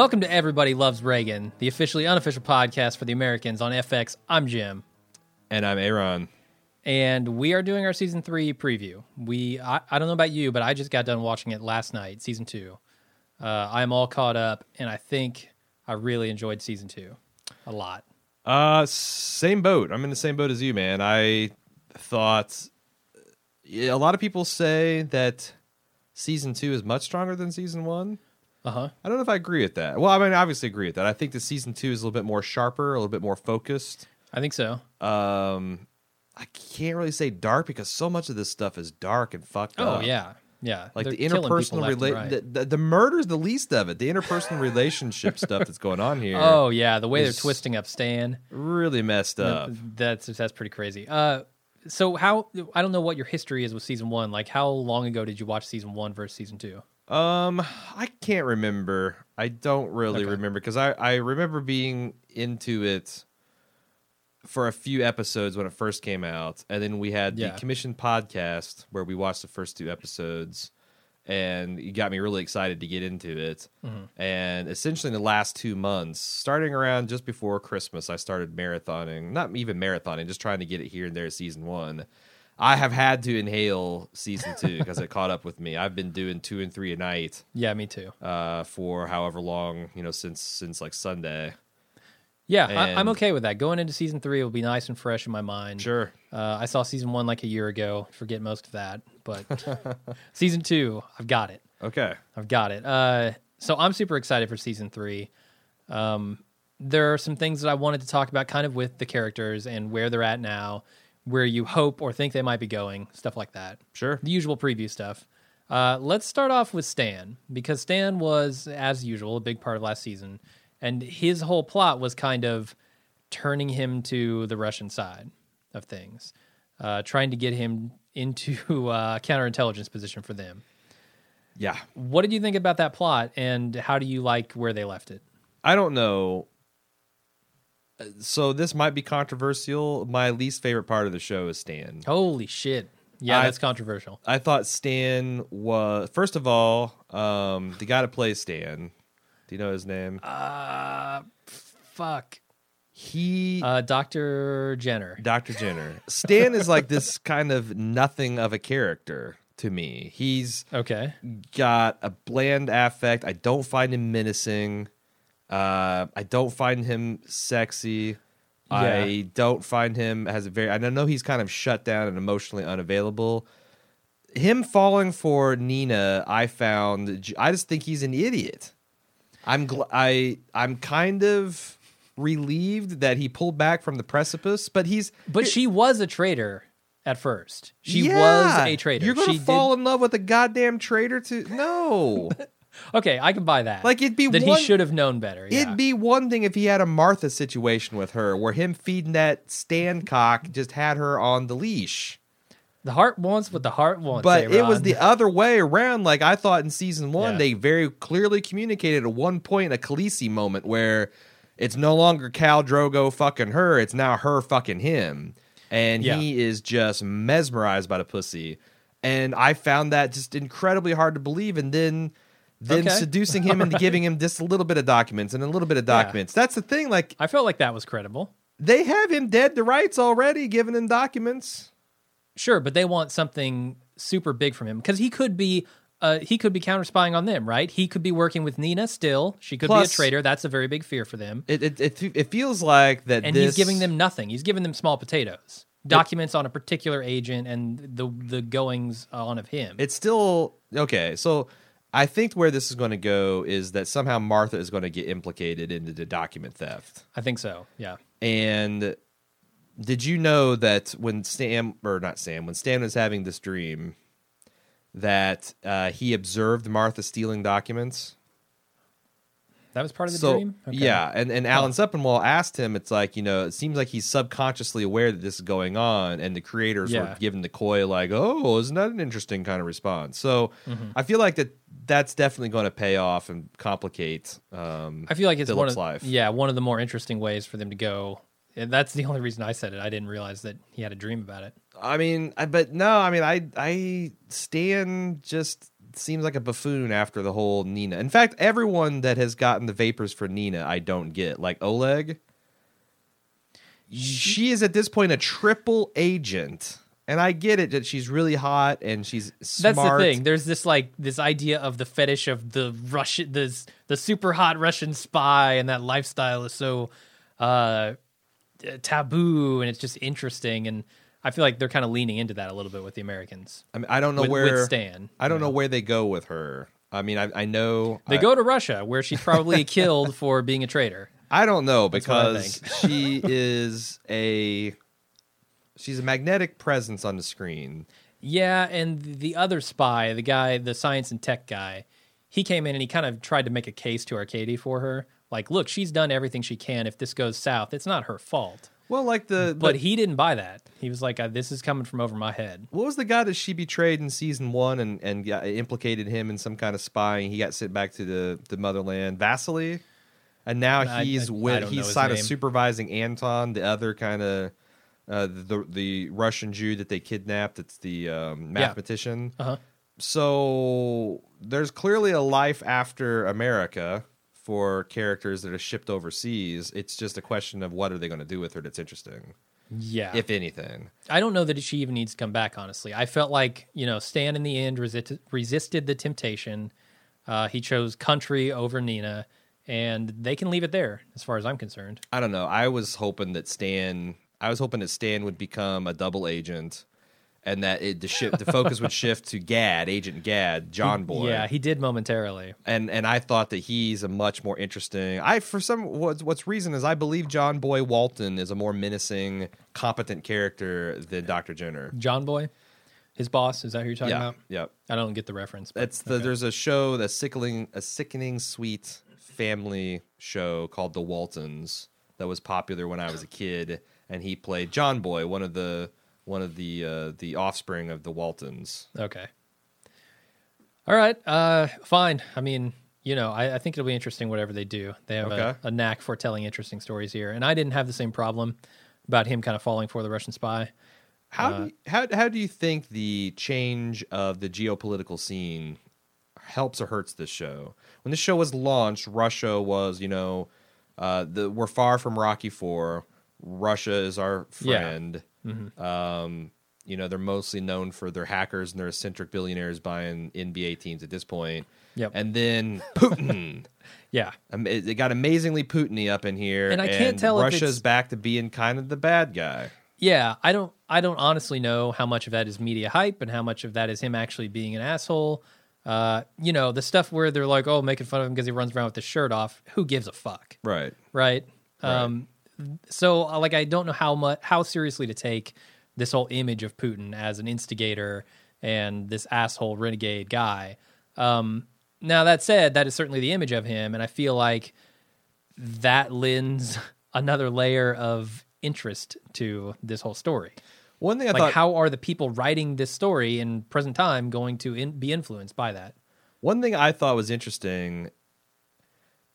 Welcome to Everybody Loves Reagan, the officially unofficial podcast for the Americans on FX. I'm Jim, And I'm Aaron. and we are doing our season three preview. We, I, I don't know about you, but I just got done watching it last night, season two. Uh, I'm all caught up, and I think I really enjoyed season two a lot. Uh, same boat. I'm in the same boat as you, man. I thought yeah, a lot of people say that season two is much stronger than season one. Uh huh. I don't know if I agree with that. Well, I mean, I obviously agree with that. I think the season two is a little bit more sharper, a little bit more focused. I think so. Um, I can't really say dark because so much of this stuff is dark and fucked Oh up. Oh yeah, yeah. Like They're the interpersonal left and rela- right. the, the, the murder's the least of it. The interpersonal relationship stuff that's going on here. Oh yeah, the way they're twisting up Stan. really messed up. That's that's pretty crazy. Uh, so how I don't know what your history is with season one. Like, how long ago did you watch season one versus season two? Um, I can't remember. I don't really Okay. remember because I I remember being into it for a few episodes when it first came out, and then we had Yeah. the commission podcast where we watched the first two episodes, and it got me really excited to get into it. Mm-hmm. And essentially, in the last two months, starting around just before Christmas, I started marathoning. Not even marathoning, just trying to get it here and there. Season one. I have had to inhale season two because it caught up with me. I've been doing two and three a night Yeah, me too. uh, for however long, you know, since since like Sunday. Yeah, I, I'm okay with that. Going into season three will be nice and fresh in my mind. Sure. Uh, I saw season one like a year ago. Forget most of that, but season two, I've got it. Okay. I've got it. Uh, so I'm super excited for season three. Um, there are some things that I wanted to talk about, kind of with the characters and where they're at now, where you hope or think they might be going, stuff like that. Sure. The usual preview stuff. Uh, let's start off with Stan because Stan was, as usual, a big part of last season, and his whole plot was kind of turning him to the Russian side of things, uh, trying to get him into uh, counterintelligence position for them. Yeah. What did you think about that plot, and how do you like where they left it? I don't know. So this might be controversial. My least favorite part of the show is Stan. Holy shit! Yeah, I- that's controversial. I thought Stan was first of all, um, the guy to play Stan. Do you know his name? Uh, fuck. he Uh, Doctor Jenner. Dr. Jenner. Stan is like this kind of nothing of a character to me. He's Okay. got a bland affect. I don't find him menacing. Uh, I don't find him sexy. Yeah. I don't find him has a very. I know he's kind of shut down and emotionally unavailable. Him falling for Nina, I found. I just think he's an idiot. I'm gl- I I'm kind of relieved that he pulled back from the precipice, but he's But she was a traitor at first. She Yeah. was a traitor. You're gonna she fall in love with a goddamn traitor to no. Okay, I can buy that. Like, it'd be that one- he should have known better. Yeah. It'd be one thing if he had a Martha situation with her, where him feeding that stand cock just had her on the leash. the heart wants what the heart wants. But it was the other way around. Like I thought in season one, Yeah. they very clearly communicated at one point a Khaleesi moment where it's no longer Khal Drogo fucking her; it's now her fucking him, and Yeah. he is just mesmerized by the pussy. And I found that just incredibly hard to believe. And then, then Okay. seducing him into giving him just a little bit of documents and a little bit of Yeah. documents. That's the thing. Like I felt like that was credible. they have him dead to rights already, giving him documents. Sure, but they want something super big from him because he could be. Uh, he could be counter spying on them, right? He could be working with Nina still. She could Plus- be a traitor. That's a very big fear for them. It it it, it feels like that, and this, he's giving them nothing. He's giving them small potatoes, documents on a particular agent, and the the goings on of him. It's still okay. So I think where this is going to go is that somehow Martha is going to get implicated into the document theft. I think so. Yeah. And did you know that when Sam or not Sam when Stan was having this dream that uh, he observed Martha stealing documents? That was part of the so dream. Okay. yeah, and and Alan Sepinwall asked him. It's like you know, it seems like he's subconsciously aware that this is going on, and the creators Yeah. were given the coy like, "Oh, isn't that an interesting kind of response?" So Mm-hmm. I feel like that that's definitely going to pay off and complicate. Um, I feel like it's one Philip's of life. yeah one of the more interesting ways for them to go. And that's the only reason I said it. I didn't realize that he had a dream about it. I mean, I, but no, I mean, I I Stan just seems like a buffoon after the whole Nina. In fact, everyone that has gotten the vapors for Nina, I don't get. Like Oleg, she is at this point a triple agent. And I get it that she's really hot and she's smart. That's the thing. There's this like this idea of the fetish of the Russian, this the super hot Russian spy, and that lifestyle is so uh, taboo, and it's just interesting. And I feel like they're kind of leaning into that a little bit with the Americans. I, mean, I don't know with, where with Stan. I don't know where they go with her. I mean, I, I know They I, go to Russia, where she's probably killed for being a traitor. I don't know because she is a she's a magnetic presence on the screen. Yeah, and the other spy, the guy, the science and tech guy, he came in and he kind of tried to make a case to Arkady for her. Like, look, she's done everything she can. If this goes south, it's not her fault. Well, like the But he didn't buy that. He was like, uh, "This is coming from over my head." what was the guy that she betrayed in season one and and got, implicated him in some kind of spying? He got sent back to the the motherland, Vasily, and now I- he's I- I with don't he's kind of supervising Anton, the other kind of. Uh, the the Russian Jew that they kidnapped. It's the um, mathematician. Uh huh. So there's clearly a life after America for characters that are shipped overseas. It's just a question of what are they going to do with her that's interesting, Yeah. if anything. I don't know that she even needs to come back. Honestly, I felt like you know Stan in the end resisted resisted the temptation. Uh, he chose country over Nina, and they can leave it there, as far as I'm concerned. I don't know. I was hoping that Stan. I was hoping that Stan would become a double agent, and that it, the shift, the focus would shift to Gaad, Agent Gaad, John Boy. Yeah, he did momentarily. and and I thought that he's a much more interesting. I for some what's, what's reason is I believe John Boy Walton is a more menacing, competent character than Doctor Jenner. John Boy, his boss. Is that who you're talking Yeah, about? yeah. I don't get the reference. But It's the okay. there's a show that's sickening a sickening sweet family show called The Waltons that was popular when I was a kid, and he played John Boy, one of the one of the uh, the offspring of the Waltons. okay. All right, uh, fine. I mean, you know, I, I think it'll be interesting whatever they do. They have Okay. a, a knack for telling interesting stories here, and I didn't have the same problem about him kind of falling for the Russian spy. How Uh, do you, how how do you think the change of the geopolitical scene helps or hurts this show? When this show was launched, Russia was you know uh, the we're far from Rocky Four. Russia is our Yeah. Mm-hmm. Um, you know they're mostly known for their hackers and their eccentric billionaires buying NBA teams at this point. Yep. And then Putin. Yeah, Um, it it got amazingly Putin-y up in here, And I can't tell if Russia's back to being kind of the bad guy. yeah. I don't. I don't honestly know how much of that is media hype and how much of that is him actually being an asshole. Uh, you know, the stuff where they're like, "Oh, making fun of him because he runs around with his shirt off." Who gives a fuck? Right. right? Right. So uh, like I don't know how much how seriously to take this whole image of Putin as an instigator and this asshole renegade guy. Um, now that said, that is certainly the image of him, and I feel like that lends another layer of interest to this whole story. One thing I like, thought how are the people writing this story in present time going to in, be influenced by that? One thing I thought was interesting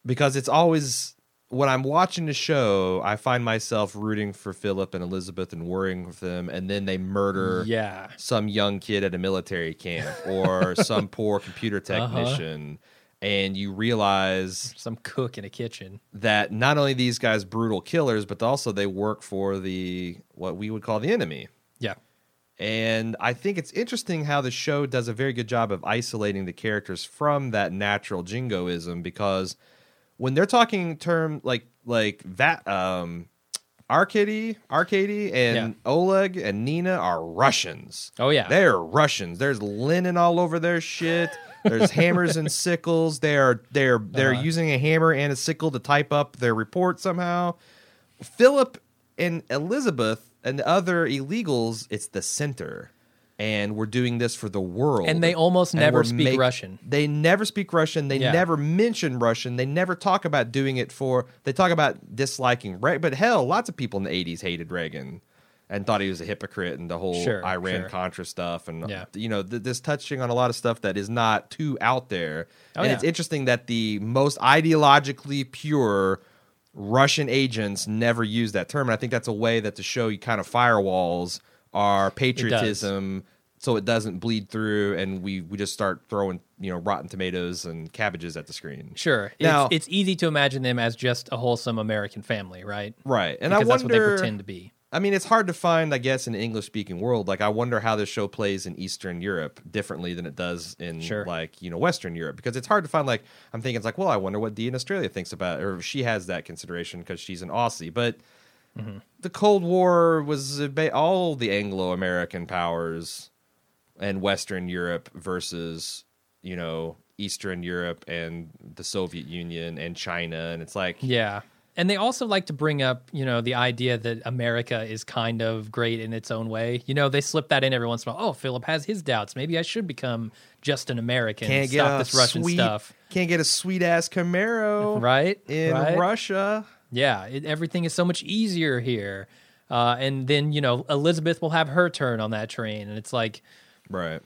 because it's always when I'm watching the show, I find myself rooting for Philip and Elizabeth and worrying with them, and then they murder Yeah, some young kid at a military camp or some poor computer Uh-huh. technician, and you realize some cook in a kitchen. that not only these guys brutal killers, but also they work for the what we would call the enemy. Yeah, And I think it's interesting how the show does a very good job of isolating the characters from that natural jingoism because when they're talking term like like that um Arkady, Arkady and Yeah. Oleg and Nina are Russians. Oh, yeah. They're Russians. There's Lenin all over their shit. There's hammers and sickles. They're they're they're Uh-huh. using a hammer and a sickle to type up their report somehow. Philip and Elizabeth and the other illegals, it's the center. And we're doing this for the world. And they almost And never speak make- Russian. They never speak Russian. They Yeah. never mention Russian. They never talk about doing it for. They talk about disliking Reagan. But hell, lots of people in the 80s hated Reagan and thought he was a hypocrite and the whole Sure, Iran sure. Contra stuff. And, Yeah. you know, th- this touching on a lot of stuff that is not too out there. Oh, and yeah. it's interesting that the most ideologically pure Russian agents never use that term. And I think that's a way that the show you kind of firewalls our patriotism so it doesn't bleed through, and we we just start throwing you know rotten tomatoes and cabbages at the screen. Sure. Now- it's, it's easy to imagine them as just a wholesome American family, right? Right, and because I that's what they wonder. pretend to be. I mean, it's hard to find, I guess, in the English speaking world. Like, I wonder how this show plays in Eastern Europe differently than it does in, Sure. like, you know, Western Europe. Because it's hard to find, like, I'm thinking, it's like, well, I wonder what Dee in Australia thinks about, or if she has that consideration because she's an Aussie. But Mm-hmm. the Cold War was all the Anglo American powers and Western Europe versus, you know, Eastern Europe and the Soviet Union and China. And it's like, Yeah. And they also like to bring up, you know, the idea that America is kind of great in its own way. You know, they slip that in every once in a while. Oh, Philip has his doubts. Maybe I should become just an American. can't and get this Russian sweet, stuff. Can't get a sweet ass Camaro Right? in right? Russia. Yeah, it, everything is so much easier here. Uh, and then, you know, Elizabeth will have her turn on that train. And it's like, Right.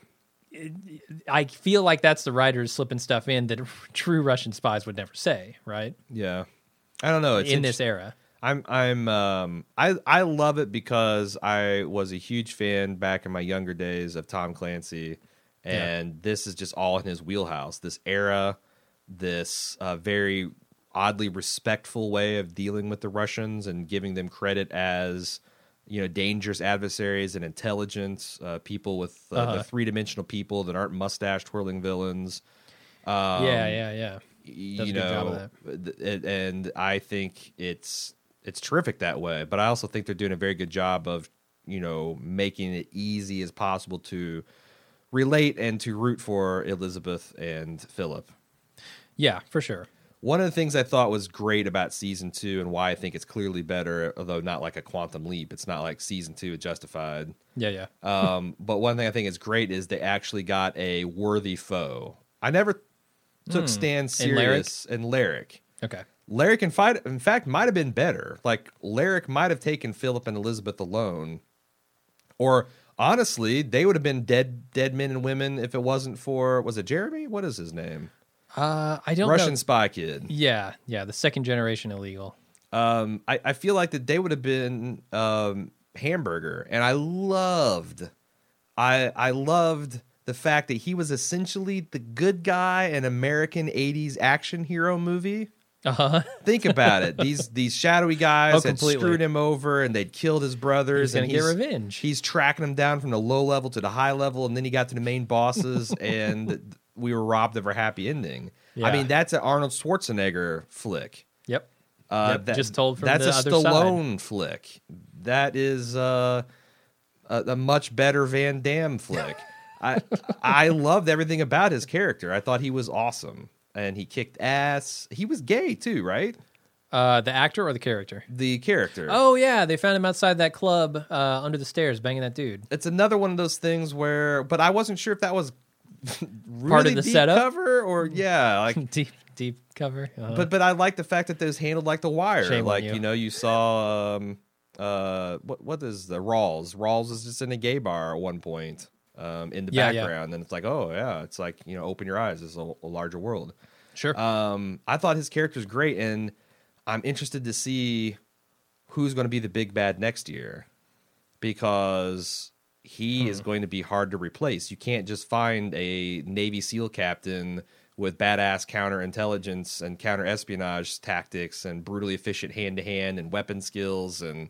I feel like that's the writers slipping stuff in that true Russian spies would never say, right? Yeah. I don't know. It's in this era. I'm I'm um I I love it because I was a huge fan back in my younger days of Tom Clancy, and this is just all in his wheelhouse. This era, this uh, very oddly respectful way of dealing with the Russians and giving them credit as you know dangerous adversaries and intelligent uh, people with uh, Uh-huh. the three dimensional people that aren't mustache twirling villains. Um, yeah, yeah, yeah. Does you know, th- and I think it's it's terrific that way. But I also think they're doing a very good job of you know making it easy as possible to relate and to root for Elizabeth and Philip. Yeah, for sure. One of the things I thought was great about season two and why I think it's clearly better, although not like a quantum leap. It's not like season two justified. Yeah, yeah. Um, but one thing I think is great is they actually got a worthy foe. I never took Stan serious and Larrick. Okay. Larrick, in, fight, in fact, might have been better. Like Larrick might have taken Philip and Elizabeth alone, or honestly, they would have been dead, dead men and women if it wasn't for was it Jeremy? What is his name? Uh, I don't Russian know. spy kid. Yeah, yeah. The second generation illegal. Um, I, I feel like that they would have been um, hamburger, and I loved, I I loved the fact that he was essentially the good guy in American '80s action hero movie. Uh huh. Think about it. These these shadowy guys Oh, had completely. screwed him over, and they'd killed his brothers. He's and get revenge. He's tracking them down from the low level to the high level, and then he got to the main bosses, and we were robbed of our happy ending. I mean, that's an Arnold Schwarzenegger flick. Yep. Uh, Yep, just told from that's a other side. Stallone flick. That is uh, a, a much better Van Damme flick. I I loved everything about his character. I thought he was awesome, and he kicked ass. He was gay too, right? Uh, the actor or the character? The character. Oh yeah, they found him outside that club uh, under the stairs, banging that dude. it's another one of those things where, but I wasn't sure if that was really part of the deep setup? cover or yeah, like. deep, deep cover. Uh-huh. But but I like the fact that those handled like the wire. Shame like you. know, you saw um uh what what is the Rawls? Rawls is just in a gay bar at one point um in the Yeah, yeah. background, and it's like oh yeah, it's like you know open your eyes, it's a, a larger world. sure. Um, I thought his character's great, and I'm interested to see who's going to be the big bad next year because he Hmm. is going to be hard to replace. You can't just find a Navy SEAL captain with badass counterintelligence and counter espionage tactics and brutally efficient hand to hand and weapon skills and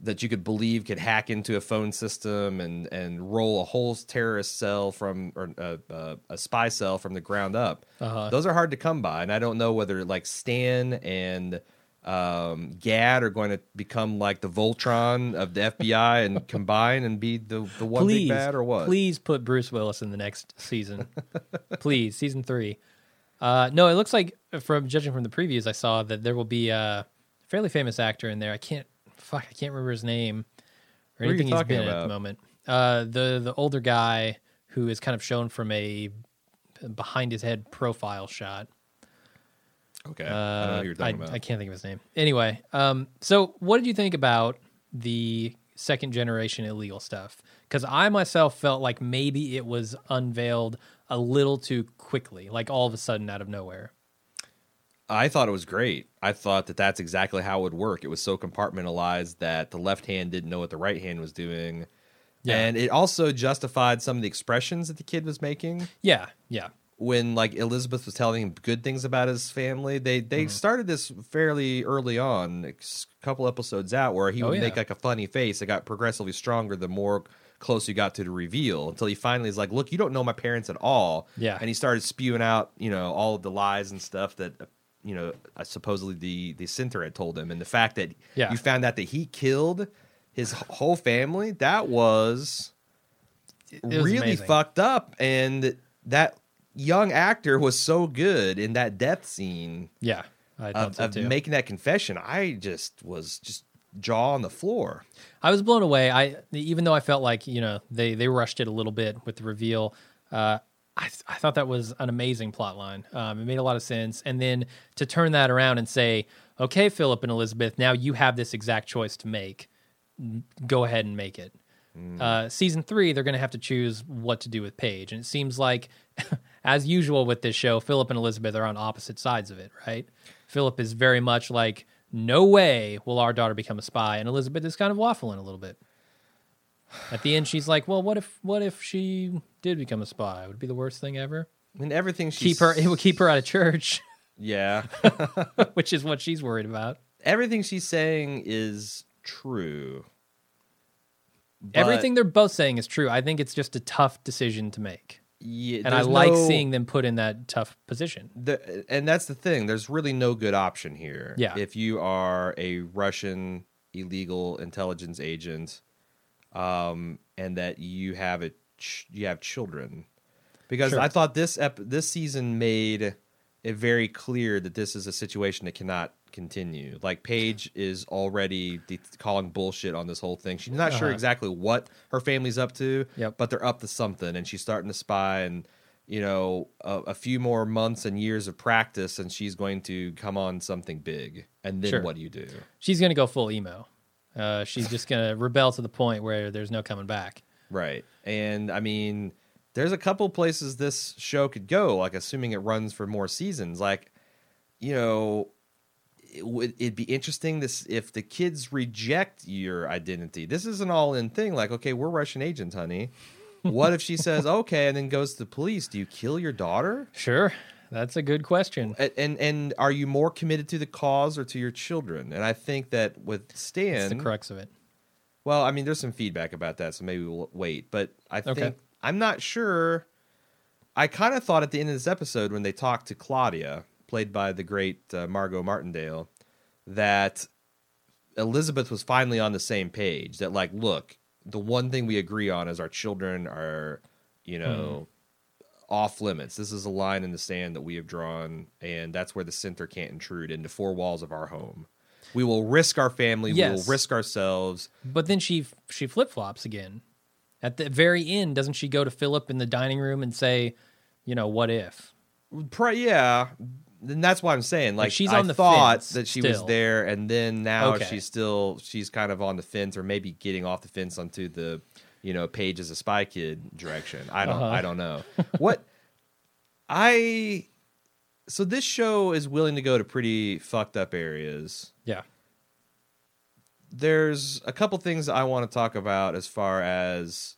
that you could believe could hack into a phone system and and roll a whole terrorist cell from or uh, uh, a spy cell from the ground up. Uh-huh. Those are hard to come by, and I don't know whether like Stan and um, Gaad are going to become like the Voltron of the FBI and combine and be the the one please, big bad or what? please put Bruce Willis in the next season. please, season three. Uh, no, it looks like from judging from the previews I saw that there will be a fairly famous actor in there. I can't fuck, I can't remember his name or you anything he's been in at the moment. Uh, the the older guy who is kind of shown from a behind his head profile shot. Okay, I don't know Uh, who you're I, about. I can't think of his name. Anyway, um, so what did you think about the second generation illegal stuff? Because I myself felt like maybe it was unveiled a little too quickly, like all of a sudden out of nowhere. I thought it was great. I thought that that's exactly how it would work. It was so compartmentalized that the left hand didn't know what the right hand was doing. Yeah. And it also justified some of the expressions that the kid was making Yeah, yeah, when like Elizabeth was telling him good things about his family. They they Mm-hmm. started this fairly early on, a couple episodes out, where he Oh, would yeah. make like a funny face. It got progressively stronger the more close you got to the reveal until he finally is like, "Look, you don't know my parents at all." Yeah. and he started spewing out, you know, all of the lies and stuff that. uh, You know, uh, supposedly the the center had told him, and the fact that Yeah. you found out that he killed his whole family, that was was really amazing. fucked up and that young actor was so good in that death scene Yeah, I thought of, so of making that confession i just was just jaw on the floor I was blown away. I even though I felt like you know they they rushed it a little bit with the reveal. Uh, I I thought that was an amazing plot line. Um, it made a lot of sense, and then to turn that around and say, "Okay, Philip and Elizabeth, now you have this exact choice to make. Go ahead and make it." Uh, season three, they're going to have to choose what to do with Paige, and it seems like, as usual with this show, Philip and Elizabeth are on opposite sides of it. Right? Philip is very much like, "No way will our daughter become a spy," and Elizabeth is kind of waffling a little bit. At the end, she's like, "Well, what if what if she did become a spy? It would be the worst thing ever. I mean everything she Keep her. It would keep her out of church, yeah which is what she's worried about. everything she's saying is true But, Everything they're both saying is true. I think it's just a tough decision to make, yeah, and I like no- seeing them put in that tough position. the, and that's the thing. There's really no good option here. Yeah. If you are a Russian illegal intelligence agent, um, and that you have a ch- you have children, because Sure. I thought this ep- this season made it very clear that this is a situation that cannot continue. Like Paige is already de- calling bullshit on this whole thing. She's not sure Uh-huh. exactly what her family's up to, Yep. but they're up to something, and she's starting to spy. And you know, a, a few more months and years of practice, and she's going to come on something big. And then Sure. what do you do? She's going to go full emo. Uh, she's just going to rebel to the point where there's no coming back. Right. And I mean, there's a couple places this show could go, like assuming it runs for more seasons. Like, you know, it would it'd be interesting this if the kids reject your identity. This is an all-in thing. Like, okay, we're Russian agents, honey. What if she says okay and then goes to the police? Do you kill your daughter? Sure, that's a good question. And and, and are you more committed to the cause or to your children? And I think that with That's Stan, the crux of it. well, I mean, there's some feedback about that, so maybe we'll wait. But I think Okay. I'm not sure. I kind of thought at the end of this episode when they talked to Claudia, played by the great uh, Margot Martindale, that Elizabeth was finally on the same page. That like, look, the one thing we agree on is our children are, you know. Off limits. This is a line in the sand that we have drawn, and that's where the center can't intrude into four walls of our home. We will risk our family. We Yes. will risk ourselves. But then she she flip flops again. At the very end, doesn't she go to Philip in the dining room and say, you know, what if? Pri- yeah, and that's why I'm saying like she's I on the thought fence that she was there, and then now Okay. she's still she's kind of on the fence, or maybe getting off the fence onto the you know Paige as a spy kid direction. I don't Uh-huh. I don't know what I. So this show is willing to go to pretty fucked up areas. Yeah. There's a couple things I want to talk about as far as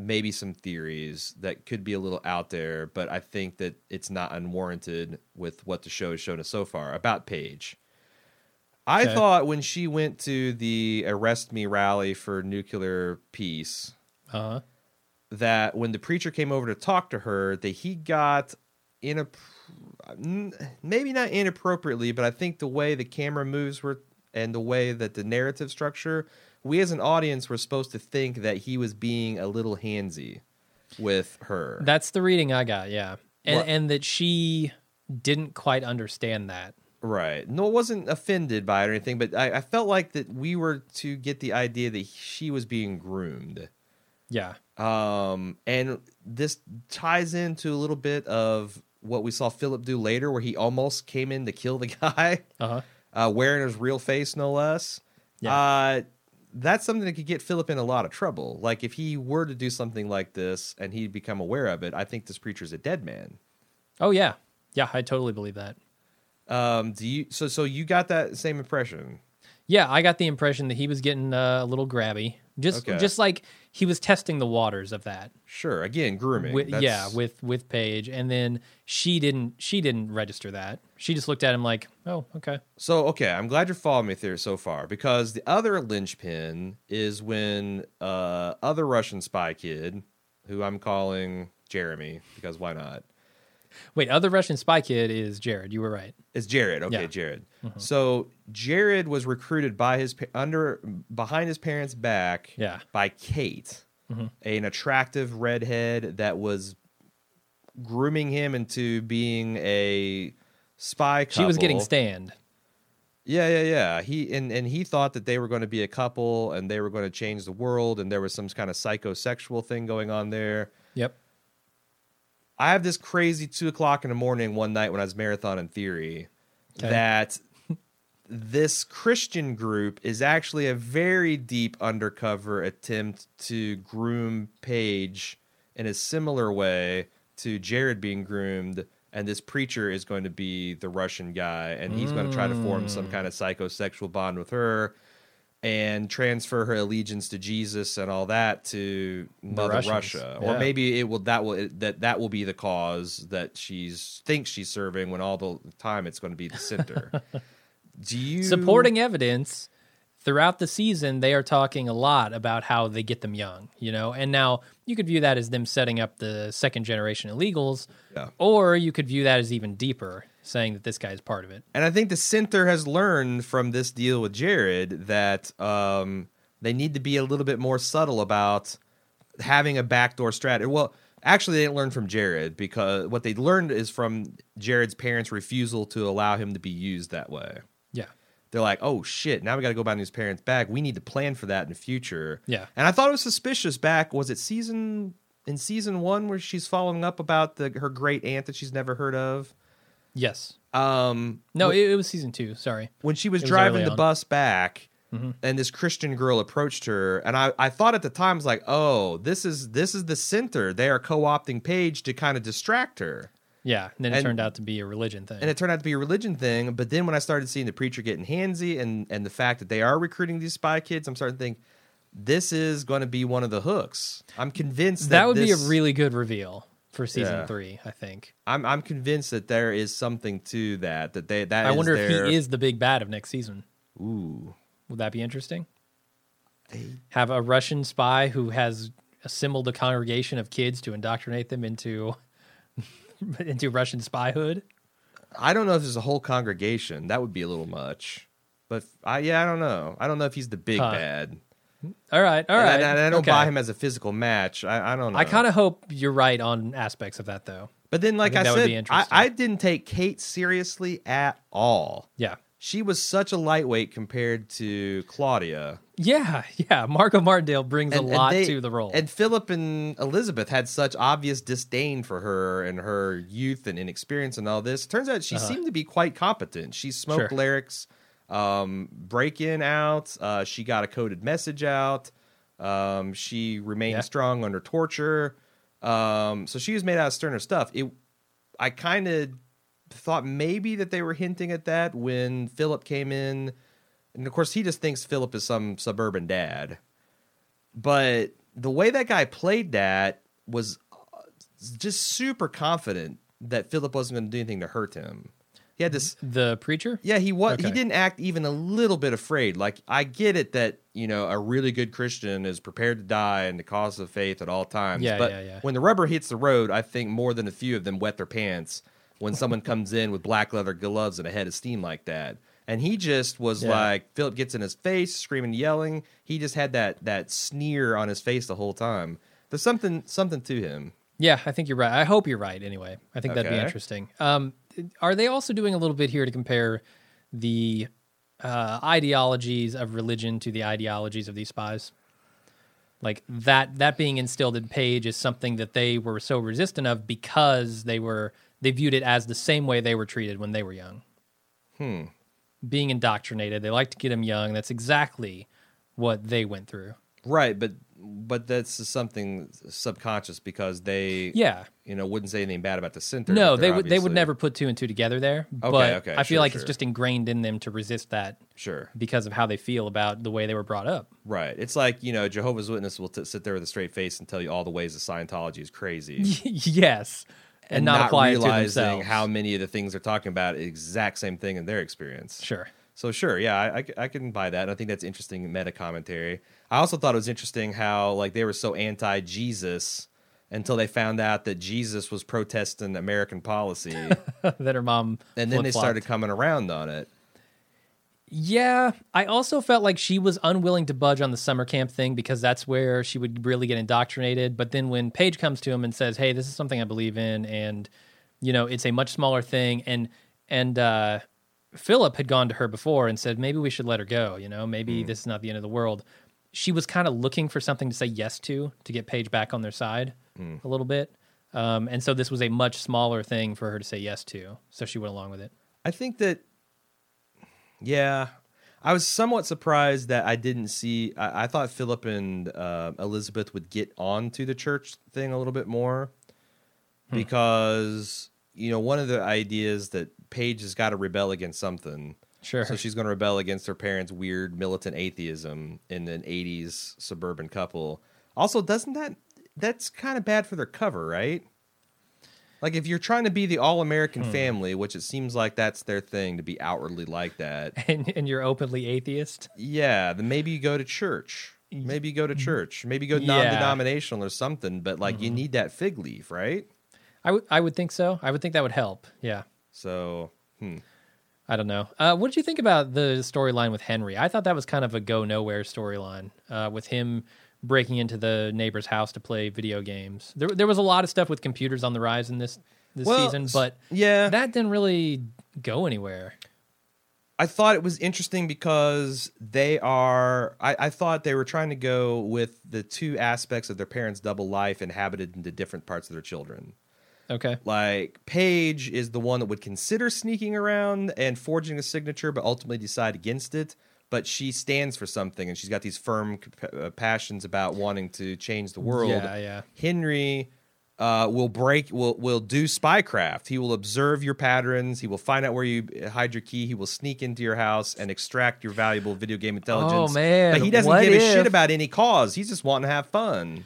maybe some theories that could be a little out there, but I think that it's not unwarranted with what the show has shown us so far about Paige. I Okay. thought when she went to the Arrest Me rally for nuclear peace Uh huh. that when the preacher came over to talk to her, that he got in a maybe not inappropriately, but I think the way the camera moves were and the way that the narrative structure, we as an audience were supposed to think that he was being a little handsy with her. That's the reading I got. Yeah, and What- and that she didn't quite understand that. Right. No, wasn't offended by it or anything, but I, I felt like that we were to get the idea that she was being groomed. Yeah. Um, and this ties into a little bit of what we saw Philip do later, where he almost came in to kill the guy, Uh huh. uh, wearing his real face, no less. Yeah. Uh, that's something that could get Philip in a lot of trouble. Like if he were to do something like this and he'd become aware of it, I think this preacher's a dead man. Oh yeah. Yeah, I totally believe that. Um, do you? So, so you got that same impression? Yeah, I got the impression that he was getting uh, a little grabby, Just Okay. just like he was testing the waters of that. Sure. Again, grooming. With, yeah, with with Paige, and then she didn't she didn't register that. She just looked at him like, oh, okay. So okay, I'm glad you're following me through so far because the other linchpin is when uh other Russian spy kid, who I'm calling Jeremy because why not? Wait, other Russian spy kid is Jared. You were right. It's Jared. Okay, Yeah. Jared. Mm-hmm. So Jared was recruited by his under behind his parents' back Yeah. by Kate, mm-hmm. an attractive redhead that was grooming him into being a spy. She was getting couple. stand. Yeah, yeah, yeah. He and and he thought that they were going to be a couple and they were going to change the world and there was some kind of psychosexual thing going on there. Yep. I have this crazy two o'clock in the morning one night when I was marathon in theory Okay. that this Christian group is actually a very deep undercover attempt to groom Paige in a similar way to Jared being groomed. And this preacher is going to be the Russian guy, and he's going to try to form some mm. kind of psychosexual bond with her and transfer her allegiance to Jesus and all that to Mother Russia, or maybe it will that will that that will be the cause that she's thinks she's serving when all the time it's going to be the center. Do you Supporting evidence throughout the season, they are talking a lot about how they get them young, you know. And now you could view that as them setting up the second generation illegals, Yeah. or you could view that as even deeper, saying that this guy is part of it. And I think the center has learned from this deal with Jared that um, they need to be a little bit more subtle about having a backdoor strategy. Well, actually, they didn't learn from Jared because what they learned is from Jared's parents' refusal to allow him to be used that way. Yeah. They're like, oh shit, now we got to go behind his parents' back. We need to plan for that in the future. Yeah. And I thought it was suspicious back, was it season in season one where she's following up about the her great aunt that she's never heard of? Yes. Um, No, it, it was season two. Sorry. when she was driving the on. bus back Mm-hmm. and this christian girl approached her and I, I thought at the time I was like oh this is this is the center they are co-opting paige to kind of distract her Yeah. And then it And- turned out to be a religion thing. and it turned out to be a religion thing but then when i started seeing the preacher getting handsy and and the fact that they are recruiting these spy kids i'm starting to think this is going to be one of the hooks i'm convinced that, that would be a really good reveal for season Yeah. three, I think. I'm, I'm convinced that there is something to that that they that I wonder if he is the big bad of next season. ooh Would that be interesting? They... Have a Russian spy who has assembled a congregation of kids to indoctrinate them into into Russian spyhood. I don't know if there's a whole congregation. That would be a little much. But I yeah, I don't know. I don't know if he's the big Huh. bad. All right, all And I- and I, don't okay. buy him as a physical match. I, I don't know. I kind of hope you're right on aspects of that, though. But then, like I, would said, I. I didn't take Kate seriously at all. Yeah, She was such a lightweight compared to Claudia. yeah, yeah. Margot Martindale brings a lot they- to the role. And Philip and Elizabeth had such obvious disdain for her and her youth and inexperience and all this. Turns out she seemed to be quite competent. She smoked Uh-huh. Sure. Larrick's, um, break in out. Uh, she got a coded message out. Um, she remained Yeah. strong under torture. Um, so she was made out of sterner stuff. It, I kind of thought maybe that they were hinting at that when Philip came in. And of course, he just thinks Philip is some suburban dad. But the way that guy played that was uh, just super confident that Philip wasn't going to do anything to hurt him. He had this the preacher. yeah, he was. He didn't act even a little bit afraid. Like I get it that you know a really good Christian is prepared to die in the cause of faith at all times. Yeah, but yeah, yeah. when the rubber hits the road, I think more than a few of them wet their pants when someone comes in with black leather gloves and a head of steam like that. And he just was Yeah. like Philip gets in his face, screaming, yelling. He just had that that sneer on his face the whole time. There's something something to him. Yeah, I think you're right. I hope you're right. Anyway, I think that'd be interesting. Um, are they also doing a little bit here to compare the uh, ideologies of religion to the ideologies of these spies? Like that that being instilled in Paige is something that they were so resistant of because they were they viewed it as the same way they were treated when they were young. Hmm. Being indoctrinated, they like to get them young. That's exactly what they went through. Right, but but that's something subconscious because they, Yeah. you know, wouldn't say anything bad about the center. No, they would they would never put two and two together there. Okay, but okay, I feel sure, like sure. it's just ingrained in them to resist that Sure, because of how they feel about the way they were brought up. right. It's like you know, Jehovah's Witness will t- sit there with a straight face and tell you all the ways that Scientology is crazy, yes. And, not, apply it to realizing how many of the things they're talking about exact same thing in their experience. Sure. So sure, yeah, I, I, I can buy that. And I think that's interesting meta commentary. I also thought it was interesting how like they were so anti Jesus until they found out that Jesus was protesting American policy, that her mom and then they started coming around on it. Yeah, I also felt like she was unwilling to budge on the summer camp thing because that's where she would really get indoctrinated. But then when Paige comes to him and says, "Hey, this is something I believe in," and you know, it's a much smaller thing, and and uh, Philip had gone to her before and said, maybe we should let her go. You know, maybe this is not the end of the world. She was kind of looking for something to say yes to to get Paige back on their side a little bit. Um, and so this was a much smaller thing for her to say yes to. So she went along with it. I think that, yeah, I was somewhat surprised that I didn't see. I, I thought Philip and uh, Elizabeth would get on to the church thing a little bit more because you know one of the ideas that Paige has got to rebel against something. Sure. So she's going to rebel against her parents' weird militant atheism in an '80s suburban couple. Also, doesn't that that's kind of bad for their cover, right? Like if you're trying to be the all-American Hmm. family, which it seems like that's their thing to be outwardly like that. and, and you're openly atheist. Yeah, then maybe you go to church. Maybe you go to church. Maybe you go Yeah. non-denominational or something. But like, you need that fig leaf, right? I would I would think so. I would think that would help. Yeah. So, hmm. I don't know. Uh, what did you think about the storyline with Henry? I thought that was kind of a go nowhere storyline uh, with him breaking into the neighbor's house to play video games. There, there was a lot of stuff with computers on the rise in this this Well, season, but yeah, that didn't really go anywhere. I thought it was interesting because they are. I, I thought they were trying to go with the two aspects of their parents' double life inhabited into different parts of their children. Okay. Like Paige is the one that would consider sneaking around and forging a signature, but ultimately decide against it. But she stands for something, and she's got these firm uh, passions about wanting to change the world. Yeah, yeah. Henry uh, will break, will will do spycraft. He will observe your patterns. He will find out where you hide your key. He will sneak into your house and extract your valuable video game intelligence. Oh, man, But he doesn't what give a shit about any cause. He's just wanting to have fun.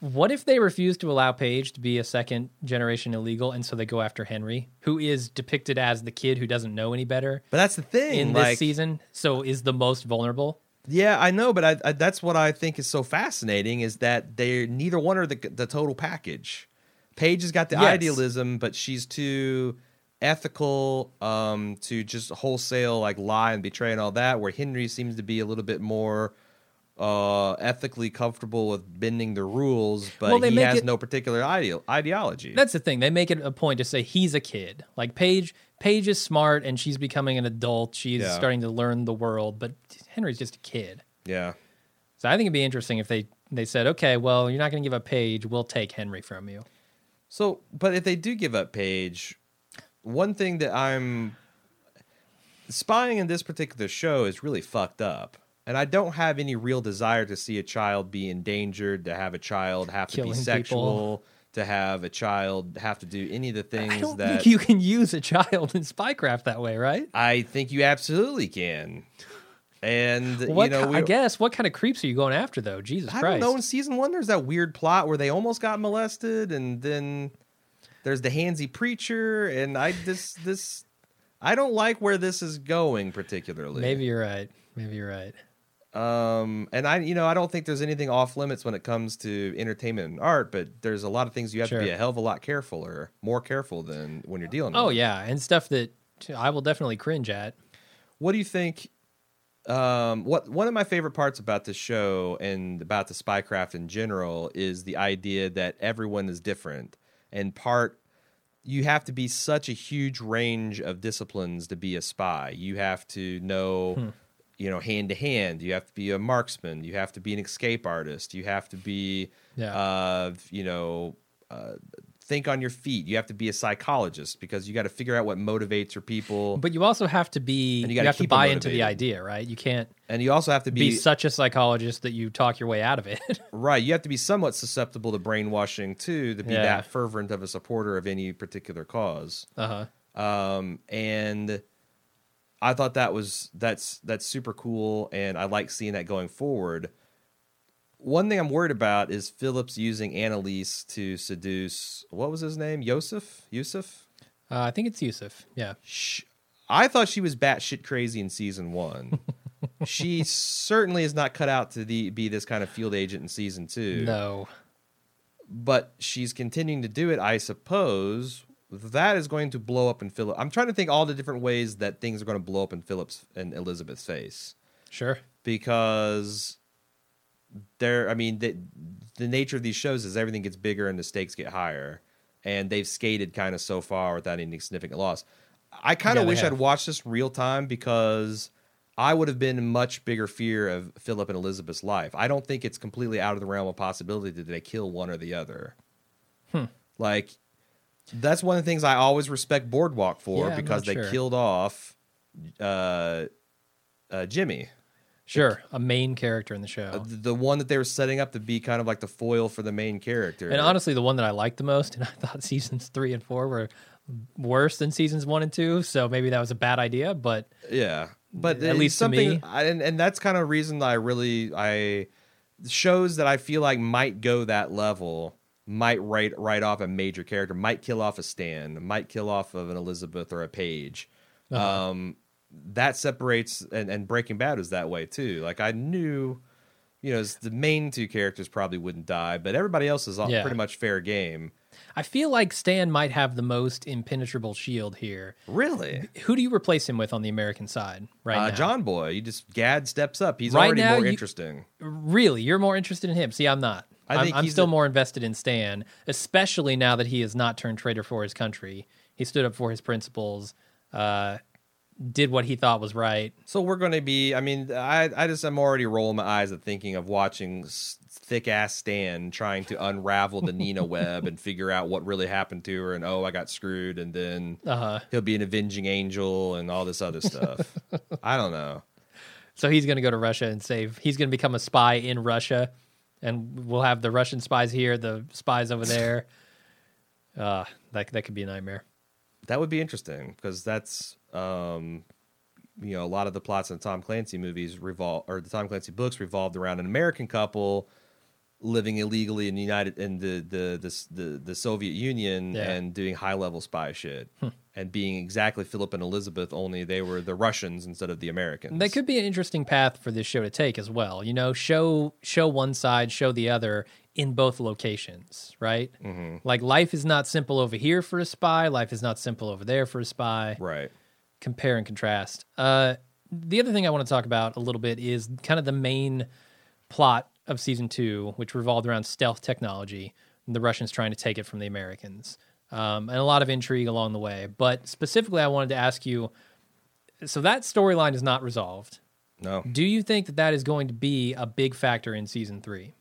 What if they refuse to allow Paige to be a second generation illegal, and so they go after Henry, who is depicted as the kid who doesn't know any better But that's the thing. in like, this season, so is the most vulnerable? Yeah, I know, but I, I, that's what I think is so fascinating is that they neither one are the the total package. Paige has got the Yes. idealism, but she's too ethical um, to just wholesale like lie and betray and all that. Where Henry seems to be a little bit more uh, ethically comfortable with bending the rules, but Well, he has it- no particular ideo- ideology. That's the thing. They make it a point to say he's a kid. Like Paige, Paige is smart and she's becoming an adult. She's Yeah. starting to learn the world, but Henry's just a kid. yeah. So I think it'd be interesting if they they said, okay, well, you're not going to give up Paige. We'll take Henry from you. So, but if they do give up Paige, one thing that I'm spying in this particular show is really fucked up. And I don't have any real desire to see a child be endangered, to have a child have to Killing be people. sexual, to have a child have to do any of the things I don't that think you can use a child in spycraft that way, right? I think you absolutely can. And What you know, ki- we, I guess what kind of creeps are you going after though? Jesus I Christ! I don't know. In season one, there's that weird plot where they almost got molested, and then there's the handsy preacher, and I this this I don't like where this is going particularly. Maybe you're right. Maybe you're right. Um, and I you know I don't think there's anything off limits when it comes to entertainment and art, but there's a lot of things you have Sure. to be a hell of a lot careful or more careful than when you're dealing. Oh with. yeah, and stuff that I will definitely cringe at. What do you think? Um, what one of my favorite parts about this show and about the spycraft in general is the idea that everyone is different, and part you have to be such a huge range of disciplines to be a spy. You have to know, Hmm. You know, hand to hand. You have to be a marksman. You have to be an escape artist. You have to be, Yeah. uh, you know, uh, think on your feet. You have to be a psychologist because you got to figure out what motivates your people, But you also have to be And you you, have to buy into the idea, right? You can't and you also have to be, be, such a psychologist that you talk your way out of it. right. You have to be somewhat susceptible to brainwashing too to be Yeah. that fervent of a supporter of any particular cause. uh huh. um, and I thought that was that's that's super cool, and I like seeing that going forward. One thing I'm worried about is Phillips using Annelise to seduce what was his name, Yusuf. Yusuf. Uh, I think it's Yusuf. Yeah. Sh- I thought she was batshit crazy in season one. she certainly is not cut out to the, be this kind of field agent in season two No. but she's continuing to do it, I suppose. That is going to blow up in Philip. I'm trying to think all the different ways that things are going to blow up in Philip's and Elizabeth's face Sure. because they're. I mean, the, the nature of these shows is everything gets bigger and the stakes get higher, and they've skated kind of so far without any significant loss. I kind of wish I'd watched this real time because I would have been in much bigger fear of Philip and Elizabeth's life. I don't think it's completely out of the realm of possibility that they kill one or the other. Hmm. Like that's one of the things I always respect Boardwalk for Yeah, because they sure. killed off uh, uh, Jimmy, Sure. A main character in the show. uh, the one that they were setting up to be kind of like the foil for the main character. and honestly, the one that I liked the most, and I thought seasons three and four were worse than seasons one and two. So maybe that was a bad idea, but Yeah, but At least to something, me. I, and and that's kind of reason that I really I shows that I feel like might go that level might write write off a major character, might kill off a Stan, might kill off of an Elizabeth or a Paige. Uh-huh. Um, that separates, and, and Breaking Bad was that way too. Like I knew, you know, the main two characters probably wouldn't die, but everybody else is all Yeah. pretty much fair game. I feel like Stan might have the most impenetrable shield here. Really, Who do you replace him with on the American side right uh, now? John Boy, you just Gaad steps up. He's Right already now, more you- interesting. Really, you're more interested in him. See, I'm not. I I think am he's still the- more invested in Stan, especially now that he has not turned traitor for his country. He stood up for his principles, uh, did what he thought was right. So we're going to be. I mean, I I just I'm already rolling my eyes at thinking of watching thick ass Stan trying to unravel the Nina web and figure out what really happened to her, and oh, I got screwed, and then Uh huh. he'll be an avenging angel and all this other stuff. I don't know. So he's going to go to Russia and save. He's going to become a spy in Russia, and we'll have the Russian spies here, the spies over there. Uh, that that could be a nightmare. That would be interesting because that's um, you know a lot of the plots in the Tom Clancy movies revolve or the Tom Clancy books revolved around an American couple living illegally in the United in the the the the, the Soviet Union Yeah. and doing high level spy shit and being exactly Philip and Elizabeth only they were the Russians instead of the Americans. That could be an interesting path for this show to take as well. You know, show show one side, show the other in both locations, right? Mm-hmm. Like life is not simple over here for a spy. Life is not simple over there for a spy. right. Compare and contrast. Uh, the other thing I want to talk about a little bit is kind of the main plot of season two, which revolved around stealth technology, and the Russians trying to take it from the Americans, um, and a lot of intrigue along the way. But specifically, I wanted to ask you. So that storyline is not resolved. No. Do you think that that is going to be a big factor in season three?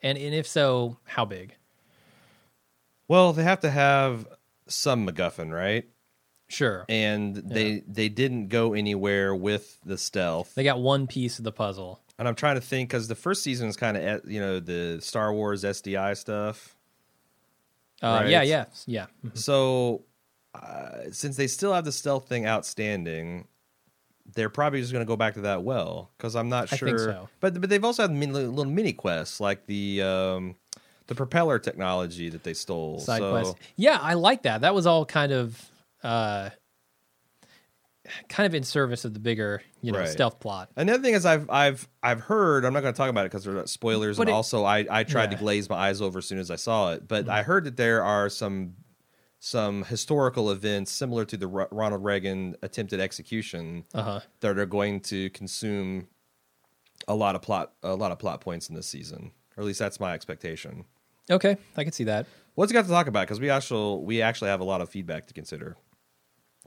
And, and if so, how big? Well, they have to have some MacGuffin, right? Sure. And they they didn't go anywhere with the stealth. They got one piece of the puzzle. And I'm trying to think because the first season is kind of you know the Star Wars SDI stuff. Uh, Right. Yeah, yeah, yeah. So uh, since they still have the stealth thing outstanding, they're probably just going to go back to that well because I'm not I sure. think so. But but they've also had mini, little mini quests like the um, the propeller technology that they stole. Side so, quest. Yeah, I like that. That was all kind of, uh, kind of in service of the bigger, you know, Right. stealth plot. Another thing is I've I've I've heard I'm not going to talk about it because they're spoilers, But and it- also I I tried to Yeah. Mm-hmm. glaze my eyes over as soon as I saw it. But I heard that there are some some historical events similar to the Ro- Ronald Reagan attempted execution Uh huh. that are going to consume a lot of plot a lot of plot points in this season, or at least that's my expectation. Okay, I can see that. What's it got to talk about? Because we actually we actually have a lot of feedback to consider.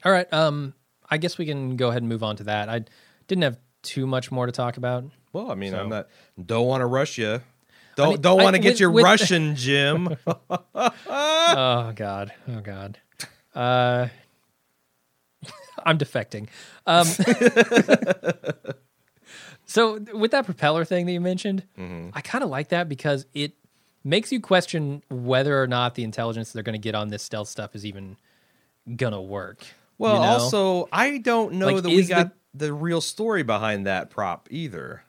All right. Um, I guess we can go ahead and move on to that. I didn't have too much more to talk about. Well, I mean, So- I'm not don't want to rush you. Don't mean, don't want to get with- your with- Russian, Jim. oh god oh god uh i'm defecting um so with that propeller thing that you mentioned Mm-hmm. i kind of like that because it makes you question whether or not the intelligence they're going to get on this stealth stuff is even gonna work well, you know? also, I don't know Like, that we is the- got the real story behind that prop either.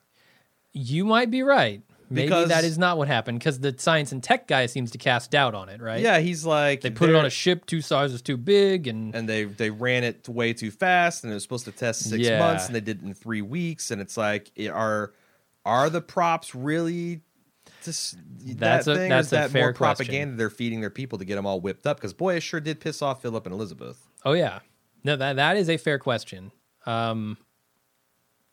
you might be right maybe Because- that is not what happened because the science and tech guy seems to cast doubt on it right Yeah, he's like they put it on a ship two sizes too big and and they they ran it way too fast and it was supposed to test six Yeah. months and they did it in three weeks and it's like are are the props really just That's that a- thing that's is a that fair more question. propaganda they're feeding their people to get them all whipped up because boy it sure did piss off philip and elizabeth Oh yeah, no that that is a fair question. Um,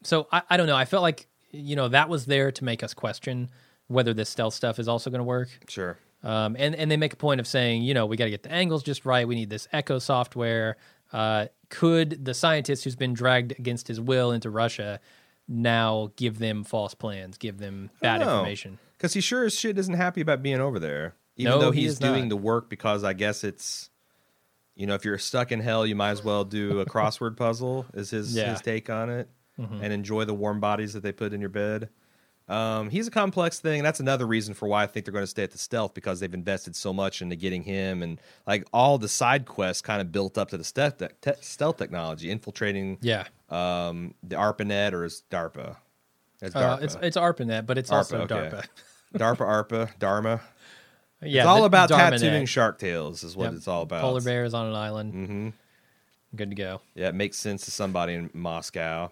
so I, I don't know. I felt like you know that was there to make us question whether this stealth stuff is also going to work. sure Um, and and they make a point of saying you know we got to get the angles just right. We need this echo software. Uh, could the scientist who's been dragged against his will into Russia now give them false plans, give them bad information? because he sure as shit isn't happy about being over there even No, though he's is doing not. the work because i guess it's you know if you're stuck in hell you might as well do a crossword puzzle is his Yeah. his take on it and enjoy the warm bodies that they put in your bed um, he's a complex thing and that's another reason for why i think they're going to stay at the stealth because they've invested so much into getting him and like all the side quests kind of built up to the stealth, te- stealth technology infiltrating Yeah, um, the arpanet or is darpa it's uh, it's it's ARPANET, but it's also ARPA, okay. DARPA. DARPA, ARPA, Dharma. Yeah, it's all the about DARMANET. tattooing shark tails, is what Yep. it's all about. Polar bears on an island. hmm Good to go. Yeah, it makes sense to somebody in Moscow.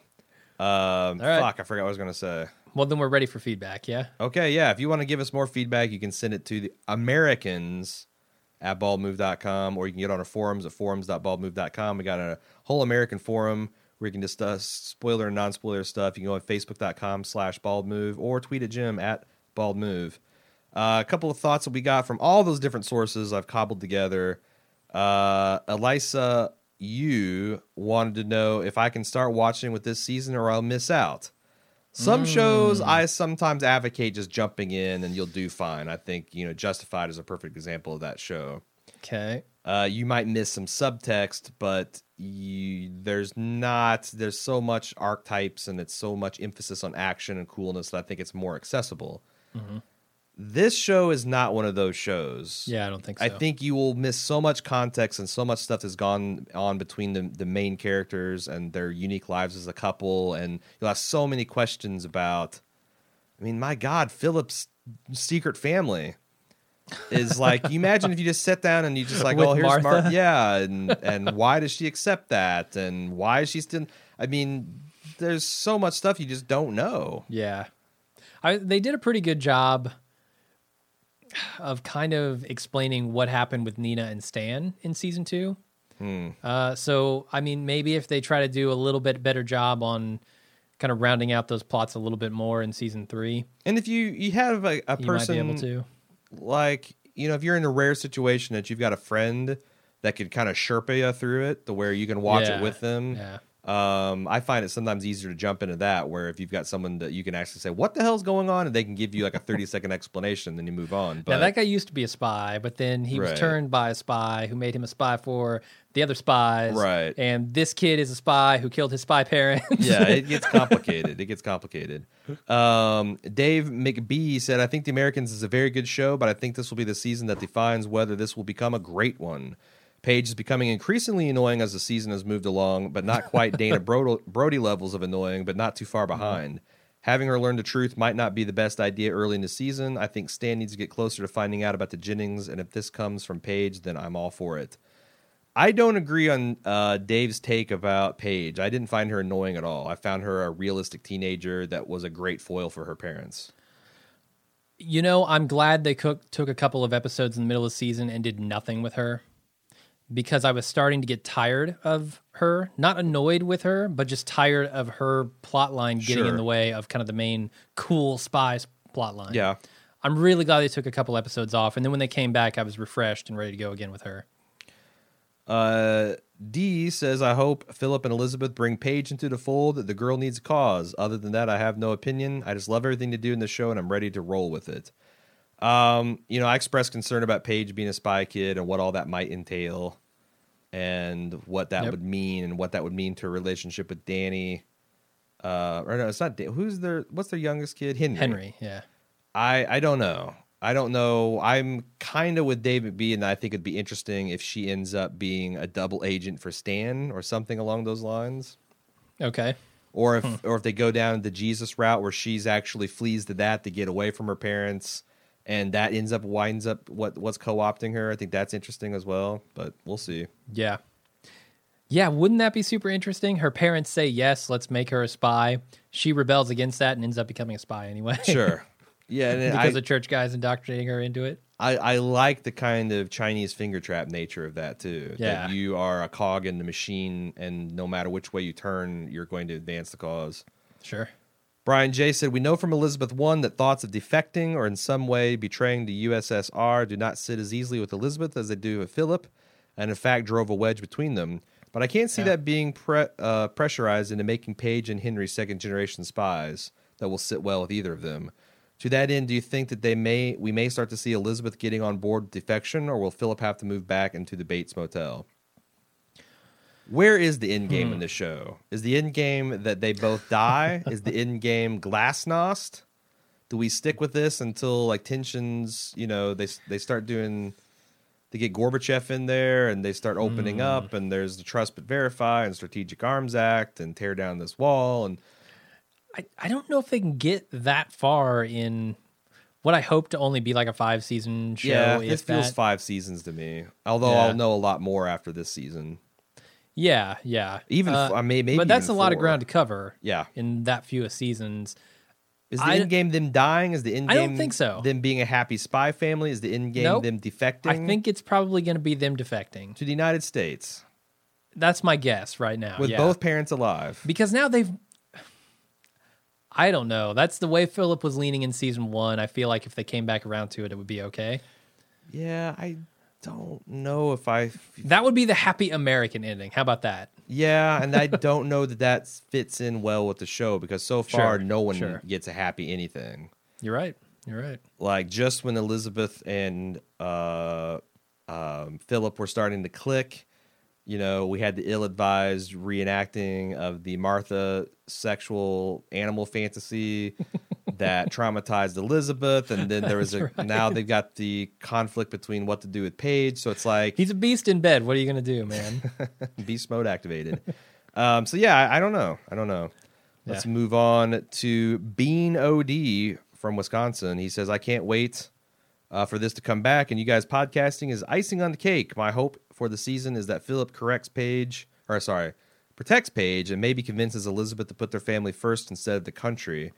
Um, right. Fuck, I forgot what I was going to say. Well, then we're ready for feedback. Yeah. Okay, yeah, if you want to give us more feedback, you can send it to the Americans at baldmove.com or you can get on our forums at forums.baldmove.com. We got a whole American forum where you can discuss spoiler and non spoiler stuff. You can go on facebook.com slash baldmove or tweet at Jim at baldmove. Uh, a couple of thoughts that we got from all those different sources I've cobbled together. Uh, Elisa you wanted to know if I can start watching with this season or I'll miss out. Some shows I sometimes advocate just jumping in and you'll do fine. I think, you know, Justified is a perfect example of that show. Okay. Uh, you might miss some subtext, but you, there's not, there's so much archetypes and it's so much emphasis on action and coolness that I think it's more accessible. This show is not one of those shows. Yeah, I don't think so. I think you will miss so much context and so much stuff has gone on between the, the main characters and their unique lives as a couple. And you'll have so many questions about, I mean, my God, Philip's secret family is like, you imagine if you just sit down and you just like, With oh, here's Martha? Martha. Yeah. And, and why does she accept that? And why is she still, I mean, there's so much stuff you just don't know. Yeah. I, they did a pretty good job of kind of explaining what happened with Nina and Stan in season two. Hmm. Uh, so, I mean, maybe if they try to do a little bit better job on kind of rounding out those plots a little bit more in season three, And if you, you have a, a you person able to. like you know if you're in a rare situation that you've got a friend that could kind of sherpa you through it the where you can watch Yeah, it with them Yeah. Um, i find it sometimes easier to jump into that where if you've got someone that you can actually say what the hell's going on and they can give you like a 30 second explanation then you move on but now, that guy used to be a spy, but then he was turned by a spy who made him a spy for the other spies. Right. And this kid is a spy who killed his spy parents. yeah, it gets complicated. It gets complicated. Um, Dave McBee said, I think The Americans is a very good show, but I think this will be the season that defines whether this will become a great one. Paige is becoming increasingly annoying as the season has moved along, but not quite Dana Brody, Brody levels of annoying, but not too far behind. Having her learn the truth might not be the best idea early in the season. I think Stan needs to get closer to finding out about the Jennings, and if this comes from Paige, then I'm all for it. I don't agree on uh, Dave's take about Paige. I didn't find her annoying at all. I found her a realistic teenager that was a great foil for her parents. You know, I'm glad they cook, took a couple of episodes in the middle of the season and did nothing with her because I was starting to get tired of her. Not annoyed with her, but just tired of her plot line getting in the way of kind of the main cool spies plot line. Yeah. I'm really glad they took a couple episodes off. And then when they came back, I was refreshed and ready to go again with her. Uh, D says, I hope Philip and Elizabeth bring Paige into the fold. The girl needs a cause. Other than that, I have no opinion. I just love everything to do in the show, and I'm ready to roll with it. Um, you know, I expressed concern about Paige being a spy kid and what all that might entail, and what that Yep. would mean, and what that would mean to a relationship with Danny. Uh, or no, it's not. Dan- Who's their? What's their youngest kid? Henry. Henry, yeah. I I don't know. I don't know. I'm kind of with David B, and I think it'd be interesting if she ends up being a double agent for Stan or something along those lines. Okay. Or Hmm. if or if they go down the Jesus route where she's actually flees to that to get away from her parents, and that ends up winds up what what's co opting her. I think that's interesting as well. But we'll see. Yeah. Yeah, wouldn't that be super interesting? Her parents say yes, let's make her a spy. She rebels against that and ends up becoming a spy anyway. Sure. Yeah, because I, the church guys indoctrinating her into it. I, I like the kind of Chinese finger trap nature of that too. Yeah. That you are a cog in the machine, and no matter which way you turn, you're going to advance the cause. Sure. Brian J said, We know from Elizabeth I that thoughts of defecting or in some way betraying the USSR do not sit as easily with Elizabeth as they do with Philip, and in fact drove a wedge between them. But I can't see Yeah. that being pre- uh, pressurized into making Paige and Henry second generation spies that will sit well with either of them. To that end, do you think that they may we may start to see Elizabeth getting on board with defection, or will Philip have to move back into the Bates Motel? Where is the end game in hmm. the show? Is the end game that they both die? is the end game Glasnost? Do we stick with this until like tensions? You know, they they start doing. They get Gorbachev in there, and they start opening hmm. up, and there's the Trust but Verify and Strategic Arms Act, and tear down this wall, and I, I don't know if they can get that far in what I hope to only be like a five season show. yeah, this feels that. five seasons to me. Although Yeah. I'll know a lot more after this season. Yeah, yeah. Even Uh, I may maybe, but that's a even lot of ground to cover Yeah, in that few seasons. Is the I- end game them dying? Is the end I game don't think so. Them being a happy spy family? Is the end game Nope. them defecting? I think it's probably going to be them defecting. to the United States That's my guess right now. with yeah. both parents alive. because now they've. I don't know. That's the way Philip was leaning in season one. I feel like if they came back around to it, it would be okay. Yeah, I don't know if I. That would be the happy American ending. How about that? Yeah, and I don't know that that fits in well with the show because so far Sure, no one sure. gets a happy anything. You're right. You're right. Like just when Elizabeth and uh, um, Philip were starting to click, you know, we had the ill-advised reenacting of the Martha sexual animal fantasy that traumatized Elizabeth, and then there was a now they've got the conflict between what to do with Paige. So it's like He's a beast in bed. What are you going to do, man? beast mode activated. um, so yeah, I, I don't know. I don't know. Let's Yeah. move on to Bean OD from Wisconsin. He says, "I can't wait uh, for this to come back, and you guys podcasting is icing on the cake. My hope for the season is that Philip corrects Paige, or sorry, protects Paige, and maybe convinces Elizabeth to put their family first instead of the country."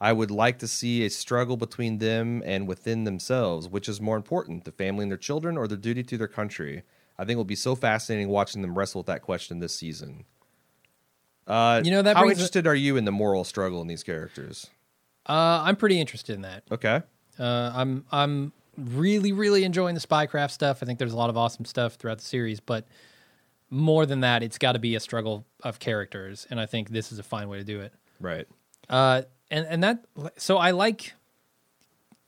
I would like to see a struggle between them and within themselves. Which is more important, the family and their children, or their duty to their country? I think it will be so fascinating watching them wrestle with that question this season. Uh, You know, that how brings a- interested are you in the moral struggle in these characters? Uh, I'm pretty interested in that. Okay, Uh, I'm I'm really really enjoying the spycraft stuff. I think there's a lot of awesome stuff throughout the series, but more than that, it's got to be a struggle of characters, and I think this is a fine way to do it. right. Uh, and and that so I like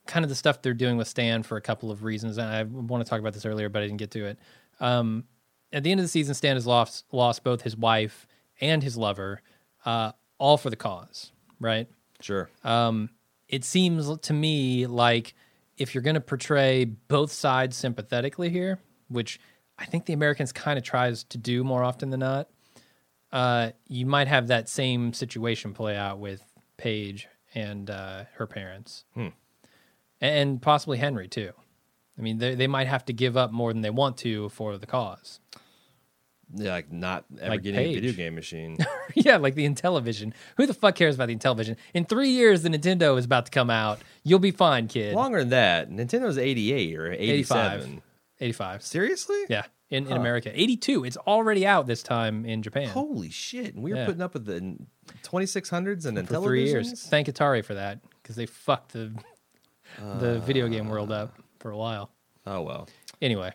kind of the stuff they're doing with Stan for a couple of reasons, and I want to talk about this earlier, but I didn't get to it. Um, at the end of the season, Stan has lost lost both his wife and his lover, uh, all for the cause, right? Sure. Um, it seems to me like if you're going to portray both sides sympathetically here, which I think the Americans kind of tries to do more often than not, uh, you might have that same situation play out with Paige and uh, her parents, Hmm. and possibly Henry too. I mean, they they might have to give up more than they want to for the cause. Yeah, like not ever Like getting a video game machine. yeah, like the Intellivision. Who the fuck cares about the Intellivision? In three years, the Nintendo is about to come out. You'll be fine, kid. Longer than that, Nintendo's eighty eight or eighty 85. 85. Seriously? Yeah, in, in Huh. America. 82. It's already out this time in Japan Holy shit! And we were Yeah. putting up with the twenty six hundreds and for three years. Thank Atari for that because they fucked the the video game world Uh. up for a while. Oh well. Anyway,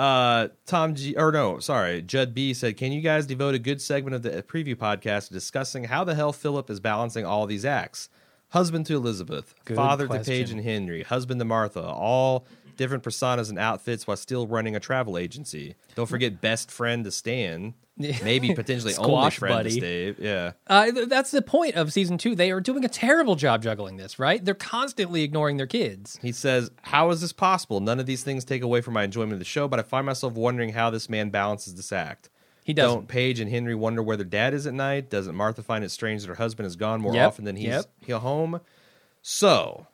Uh, Tom G, or no, sorry, Judd B said, "Can you guys devote a good segment of the preview podcast to discussing how the hell Philip is balancing all these acts? husband to Elizabeth, Good father to question. Paige and Henry, husband to Martha, all different personas and outfits while still running a travel agency. Don't forget best friend to Stan, maybe potentially only friend buddy. to Stave. Yeah. Uh, th- that's the point of season two. They are doing a terrible job juggling this, right? They're constantly ignoring their kids. He says, How is this possible? None of these things take away from my enjoyment of the show, but I find myself wondering how this man balances this act. He doesn't. Don't Paige and Henry wonder where their dad is at night? Doesn't Martha find it strange that her husband is gone more Yep, often than he's yep. he- home? So,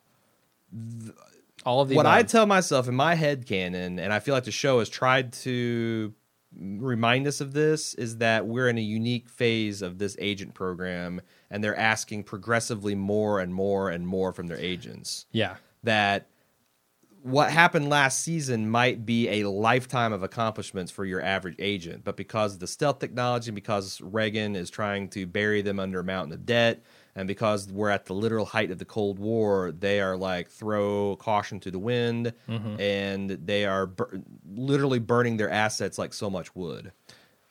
All of the what I tell myself in my head canon, and I feel like the show has tried to remind us of this, is that we're in a unique phase of this agent program, and they're asking progressively more and more and more from their agents. yeah, That what happened last season might be a lifetime of accomplishments for your average agent, but because of the stealth technology, and because Reagan is trying to bury them under a mountain of debt, and because we're at the literal height of the Cold War, they are like throw caution to the wind, and they are bur- literally burning their assets like so much wood.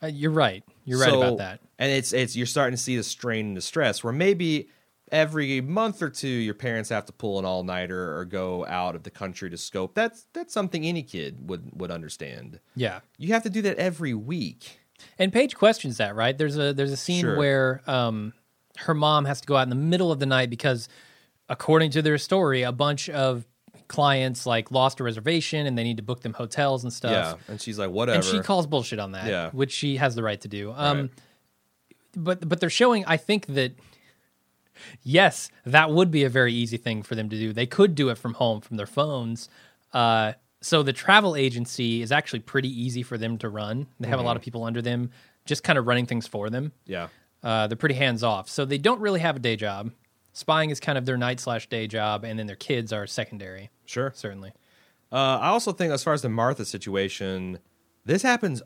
Uh, you're right. You're right about that. And it's it's you're starting to see the strain and the stress where maybe every month or two your parents have to pull an all nighter or go out of the country to scope. That's that's something any kid would would understand. Yeah. You have to do that every week. And Paige questions that, right? There's a there's a scene Sure. where um her mom has to go out in the middle of the night because according to their story, a bunch of clients like lost a reservation and they need to book them hotels and stuff. Yeah. And she's like, whatever. And she calls bullshit on that, Yeah. which she has the right to do. Um Right. but but they're showing I think that yes, that would be a very easy thing for them to do. They could do it from home from their phones. Uh so the travel agency is actually pretty easy for them to run. They have a Mm-hmm. lot of people under them just kind of running things for them. yeah. Uh, they're pretty hands off, so they don't really have a day job. Spying is kind of their night slash day job, and then their kids are secondary. Sure. Certainly, Uh, I also think, as far as the Martha situation, this happens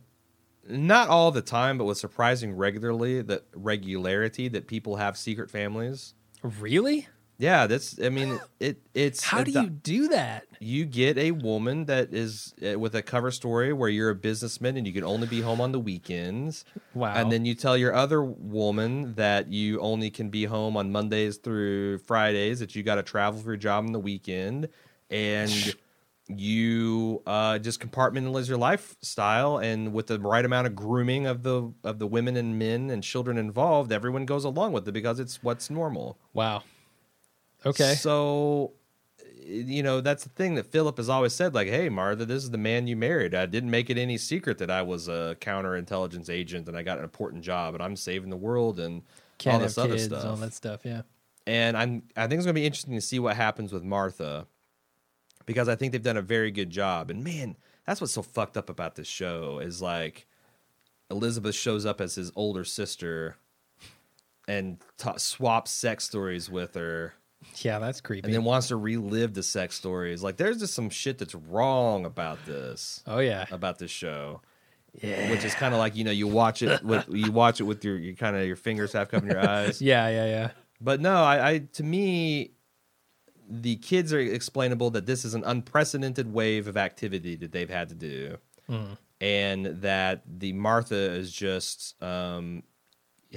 not all the time, but with surprising regularly that regularity that people have secret families. really? Yeah, that's. I mean, it. It's How do you do that? you get a woman that is uh, with a cover story where you're a businessman and you can only be home on the weekends. Wow. And then you tell your other woman that you only can be home on Mondays through Fridays, that you got to travel for your job on the weekend. And you uh, just compartmentalize your lifestyle and with the right amount of grooming of the of the women and men and children involved everyone goes along with it because it's what's normal Wow. Okay. so, eh, you know, that's the thing that Philip has always said like, hey, Martha, this is the man you married. I didn't make it any secret that I was a counterintelligence agent and I got an important job and I'm saving the world and Can't all this other kids, stuff. all that stuff. Yeah. And I'm I think it's going to be interesting to see what happens with Martha because I think they've done a very good job. And man, that's what's so fucked up about this show is like Elizabeth shows up as his older sister and ta swaps sex stories with her Yeah, that's creepy. and then wants to relive the sex stories. Like there's just some shit that's wrong about this oh yeah. about this show. Yeah. Which is kind of like you know you watch it with you watch it with your you kind of your fingers half covering your eyes. Yeah, yeah, yeah. But no, I, I to me the kids are explainable that this is an unprecedented wave of activity that they've had to do, and that the Martha is just um,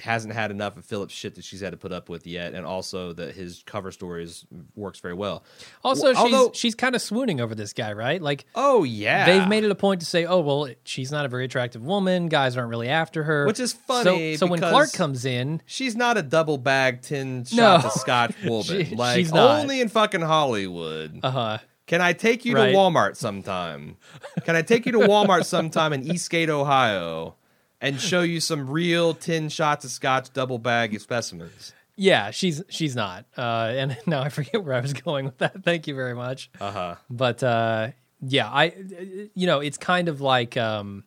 hasn't had enough of Philip's shit that she's had to put up with yet, and also that his cover stories works very well. Also, Well, she's although- she's kind of swooning over this guy, right? Like Oh yeah, they've made it a point to say, "Oh, well, she's not a very attractive woman. Guys aren't really after her." Which is funny So, when Clark comes in, She's not a double bag tin No. shot of Scotch woman. She- like she's not. only in fucking Hollywood. uh huh. Can I take you Right. to Walmart sometime? Can I take you to Walmart sometime in Eastgate, Ohio, and show you some real tin shots of Scotch double bag specimens? Yeah, she's she's not. Uh, and now I forget where I was going with that. Thank you very much. Uh huh. But uh, yeah, I you know it's kind of like um,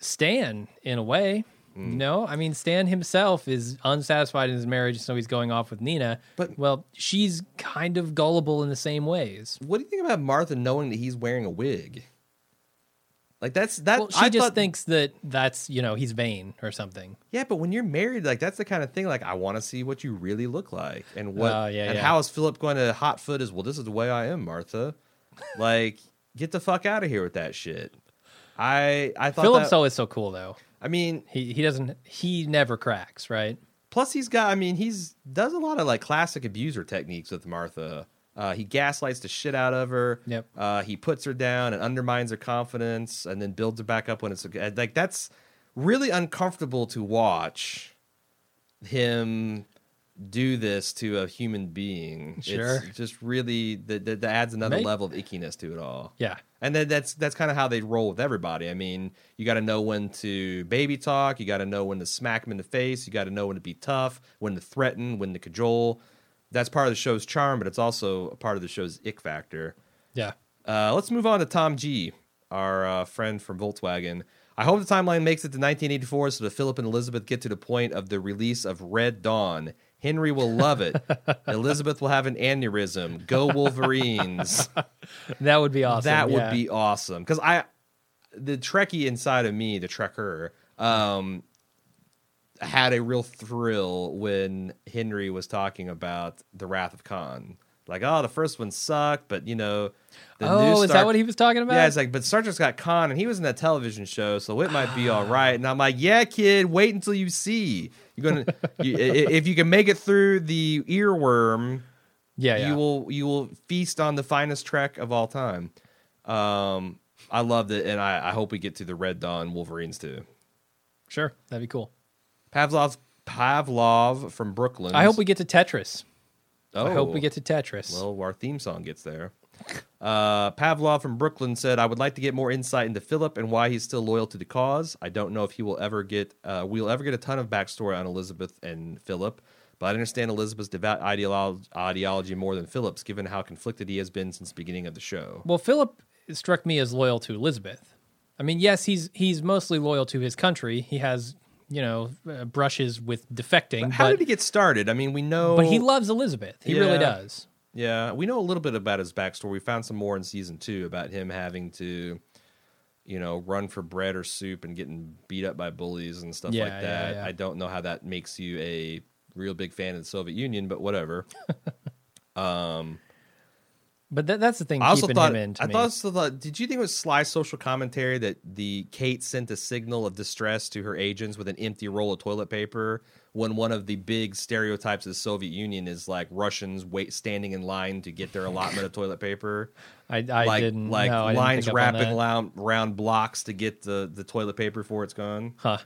Stan in a way. Mm. You know, I mean, Stan himself is unsatisfied in his marriage, so he's going off with Nina. But- well, she's kind of gullible in the same ways. What do you think about Martha knowing that he's wearing a wig? Like that's that. Well, she I just thought, thinks that that's you know he's vain or something. Yeah, but when you're married, like that's the kind of thing. Like I want to see what you really look like, and what, Oh, yeah, and yeah. how is Philip going to hot foot? Is well, this is the way I am, Martha. like, get the fuck out of here with that shit. I I thought Philip's that, always so cool though. I mean, He he doesn't he never cracks right. Plus, he's got. I mean, he's does a lot of like classic abuser techniques with Martha. Uh, he gaslights the shit out of her. Yep. Uh, he puts her down and undermines her confidence, and then builds her back up when it's like that's really uncomfortable to watch him do this to a human being. Sure. It's just really that that adds another level of ickiness to it all. Yeah. And then that's that's kind of how they roll with everybody. I mean, you got to know when to baby talk. You got to know when to smack them in the face. You got to know when to be tough, when to threaten, when to cajole. That's part of the show's charm, but it's also a part of the show's ick factor. Yeah. Uh, let's move on to Tom G, our uh, friend from Volkswagen. I hope the timeline makes it to 1984 so that Philip and Elizabeth get to the point of the release of Red Dawn. Henry will love it. Elizabeth will have an aneurysm. Go Wolverines. That would be awesome. That would be awesome because I, the Trekkie inside of me, the Trekker, um, had a real thrill when Henry was talking about the Wrath of Khan. Like, oh, the first one sucked, but you know, the new Oh, is that what he was talking about? Yeah, it's like, but Star Trek's got Khan, and he was in that television show, so it might be all right. And I'm like, yeah, kid, wait until you see. You're gonna, you, if you can make it through the earworm, yeah, yeah. you will you will feast on the finest trek of all time. Um, I loved it, and I, I hope we get to the Red Dawn Wolverines too. Sure, that'd be cool. Pavlov Pavlov from Brooklyn. I hope we get to Tetris. I hope Oh. we get to Tetris. Well, our theme song gets there. Uh, Pavlov from Brooklyn said, "I would like to get more insight into Philip and why he's still loyal to the cause. I don't know if he will ever get uh, we'll ever get a ton of backstory on Elizabeth and Philip, but I understand Elizabeth's devout ideolo- ideology more than Philip's, given how conflicted he has been since the beginning of the show. Well, Philip struck me as loyal to Elizabeth. I mean, yes, he's he's mostly loyal to his country. He has, you know, uh, brushes with defecting, How but did he get started? I mean, we know, but he loves Elizabeth. He really does. Yeah, we know a little bit about his backstory. We found some more in season two about him having to, you know, run for bread or soup and getting beat up by bullies and stuff Yeah, like that. yeah. I don't know how that makes you a real big fan of the Soviet Union, but whatever. But that, that's the thing I also keeping thought. him in. To I me. thought, also thought. Did you think it was sly social commentary that the Kate sent a signal of distress to her agents with an empty roll of toilet paper when one of the big stereotypes of the Soviet Union is like Russians wait standing in line to get their allotment of toilet paper. I, I like didn't like no, didn't lines on wrapping around blocks to get the, the toilet paper before it's gone. Huh?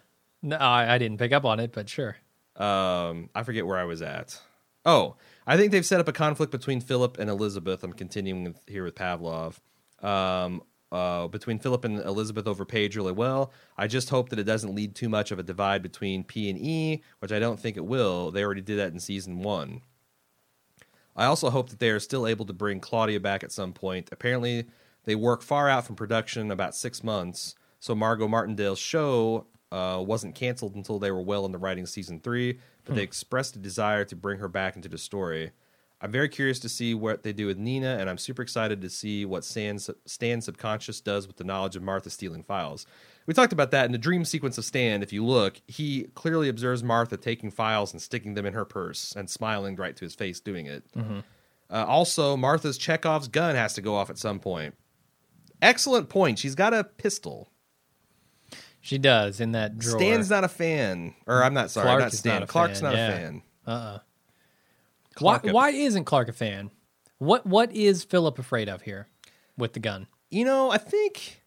No, I, I didn't pick up on it, but sure. Um, I forget where I was at. Oh, I think they've set up a conflict between Philip and Elizabeth. I'm continuing here with Pavlov. Um, uh, between Philip and Elizabeth over Paige really well. I just hope that it doesn't lead too much of a divide between P and E, which I don't think it will. They already did that in season one. I also hope that they are still able to bring Claudia back at some point. Apparently, they work far out from production, about six months. So Margot Martindale's show uh, wasn't canceled until they were well into writing season three, but they expressed a desire to bring her back into the story. I'm very curious to see what they do with Nina, and I'm super excited to see what Stan's, Stan's subconscious does with the knowledge of Martha stealing files. We talked about that in the dream sequence of Stan. If you look, he clearly observes Martha taking files and sticking them in her purse and smiling right to his face doing it. Uh, also, Martha's Chekhov's gun has to go off at some point. Excellent point. She's got a pistol. She does in that drawer. Stan's not a fan, or I'm not sorry, Clark not Stan. not a Clark's fan, not yeah. Uh-uh. a fan. why, Clark- why isn't Clark a fan? What What is Philip afraid of here with the gun? You know, I think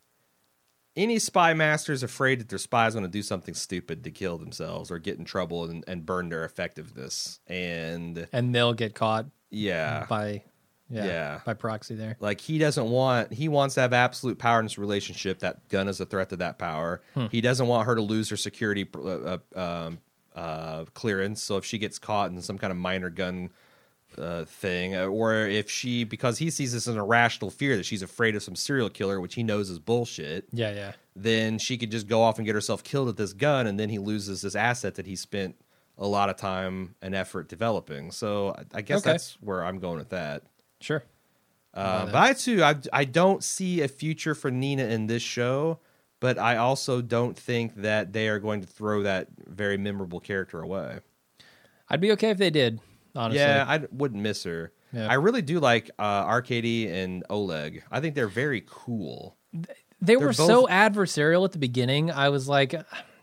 any spy master is afraid that their spy is going to do something stupid to kill themselves or get in trouble and, and burn their effectiveness. And And they'll get caught yeah, by yeah, Yeah. by proxy there. like he doesn't want he wants to have absolute power in this relationship. That gun is a threat to that power. He doesn't want her to lose her security uh, uh, um, uh, clearance. So if she gets caught in some kind of minor gun uh, thing, uh, or if she because he sees this as an irrational fear that she's afraid of some serial killer, which he knows is bullshit. Yeah, yeah. then she could just go off and get herself killed with this gun, and then he loses this asset that he spent a lot of time and effort developing. So I, I guess Okay. that's where I'm going with that. Sure. Uh, but I too, I I don't see a future for Nina in this show, but I also don't think that they are going to throw that very memorable character away. I'd be okay if they did, honestly. Yeah, I wouldn't miss her. Yeah. I really do like uh, Arkady and Oleg. I think they're very cool. they they're were both- so adversarial at the beginning. I was like,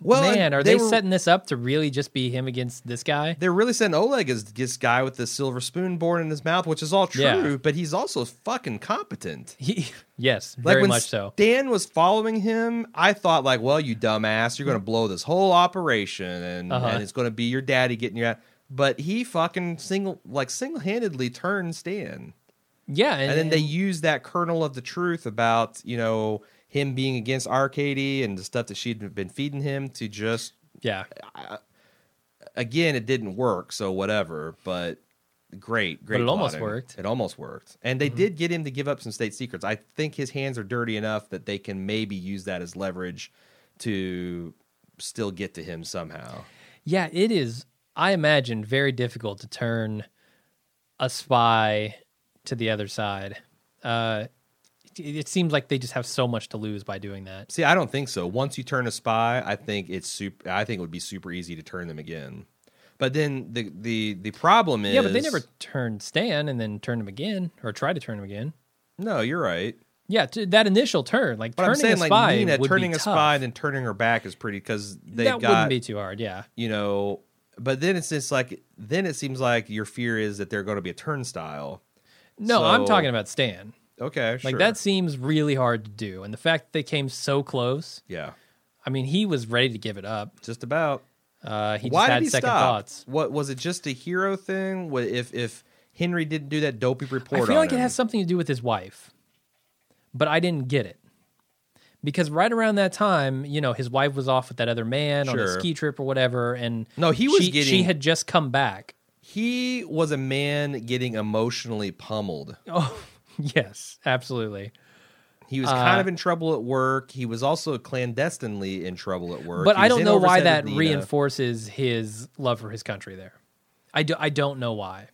Well, man, are they they, were- setting this up to really just be him against this guy? They're really setting Oleg is this guy with the silver spoon born in his mouth, which is all true, Yeah. but he's also fucking competent. He, yes, Like very when much so. Stan was following him, I thought like, well, you dumbass, you're going to blow this whole operation, and, Uh-huh. and it's going to be your daddy getting you out. But he fucking single like single handedly turned Stan, Yeah, and, and then they use that kernel of the truth about you know him being against Arkady and the stuff that she'd been feeding him to just yeah, again, it didn't work, so whatever. But great, great. it almost worked. Mm-hmm. It almost worked, and they did get him to give up some state secrets. I think his hands are dirty enough that they can maybe use that as leverage to still get to him somehow. yeah. It is. I imagine very difficult to turn a spy to the other side. Uh, it, seems like they just have so much to lose by doing that. See, I don't think so. Once you turn a spy, I think it's super. I think it would be super easy to turn them again. But then the the the problem is Yeah, but they never turned Stan and then turned him again or tried to turn him again. No, you're right. Yeah, t- that initial turn, like But I'm turning saying a like spy, Nina turning a tough. spy and then turning her back is pretty because they that got wouldn't be too hard. Yeah, you know but then it's just like then it seems like your fear is that they're going to be a turnstile no, I'm talking about Stan. Okay sure. Like that seems really hard to do, and the fact that they came so close. yeah I mean, he was ready to give it up. just about Uh, he just why had did he second stop thoughts. what was it just a hero thing What if if henry didn't do that dopey report I feel on like it him? has something to do with his wife, but I didn't get it because right around that time, you know, his wife was off with that other man on a Sure. ski trip or whatever, and No, he was she, she getting- had just come back. he was a man getting emotionally pummeled Oh, yes, absolutely. he was Uh, kind of in trouble at work he was also clandestinely in trouble at work But I don't know why that Nina. reinforces his love for his country. There, I do. I don't know why.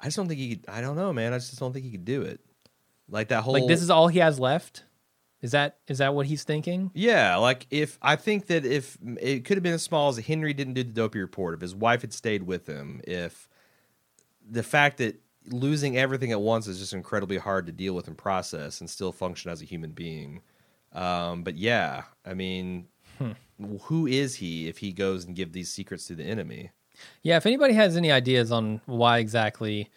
i just don't think he could i don't know man i just don't think he could do it like that whole Like this is all he has left. Is that is that what he's thinking? Yeah, like if I think that if it could have been as small as Henry didn't do the dopey report, if his wife had stayed with him, if the fact that losing everything at once is just incredibly hard to deal with and process and still function as a human being. Um, but yeah, I mean, who is he if he goes and give these secrets to the enemy? Yeah. If anybody has any ideas on why exactly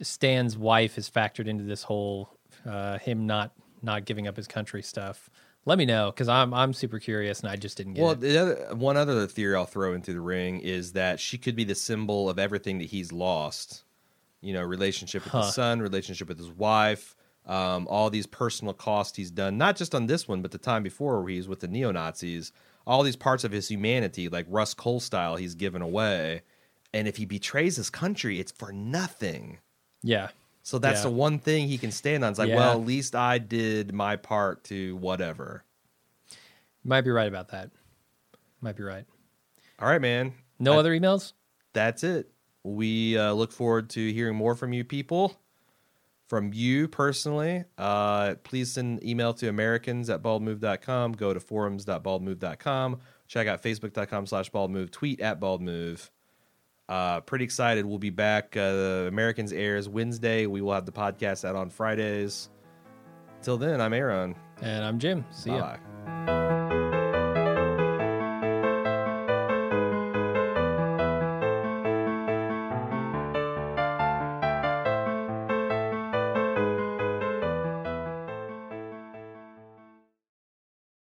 Stan's wife is factored into this whole uh, him not not giving up his country stuff, let me know because I'm I'm super curious and I just didn't get Well, it. the other, one other theory I'll throw into the ring is that she could be the symbol of everything that he's lost. You know, relationship with Huh. his son, relationship with his wife, um, all these personal costs he's done, not just on this one, but the time before where he's with the neo Nazis. All these parts of his humanity, like Rust Cohle style, he's given away. And if he betrays his country, it's for nothing. Yeah. So that's Yeah. the one thing he can stand on. It's like, Yeah. well, at least I did my part to whatever. Might be right about that. Might be right. All right, man. No I- other emails? that's it. We uh, look forward to hearing more from you people, from you personally. Uh, please send email to Americans at baldmove.com. Go to forums.baldmove.com. Check out facebook.com slash baldmove. Tweet at baldmove. Uh, pretty excited. We'll be back. Uh, the Americans airs Wednesday. We will have the podcast out on Fridays. Till then, I'm Aaron. And I'm Jim. See ya. Bye.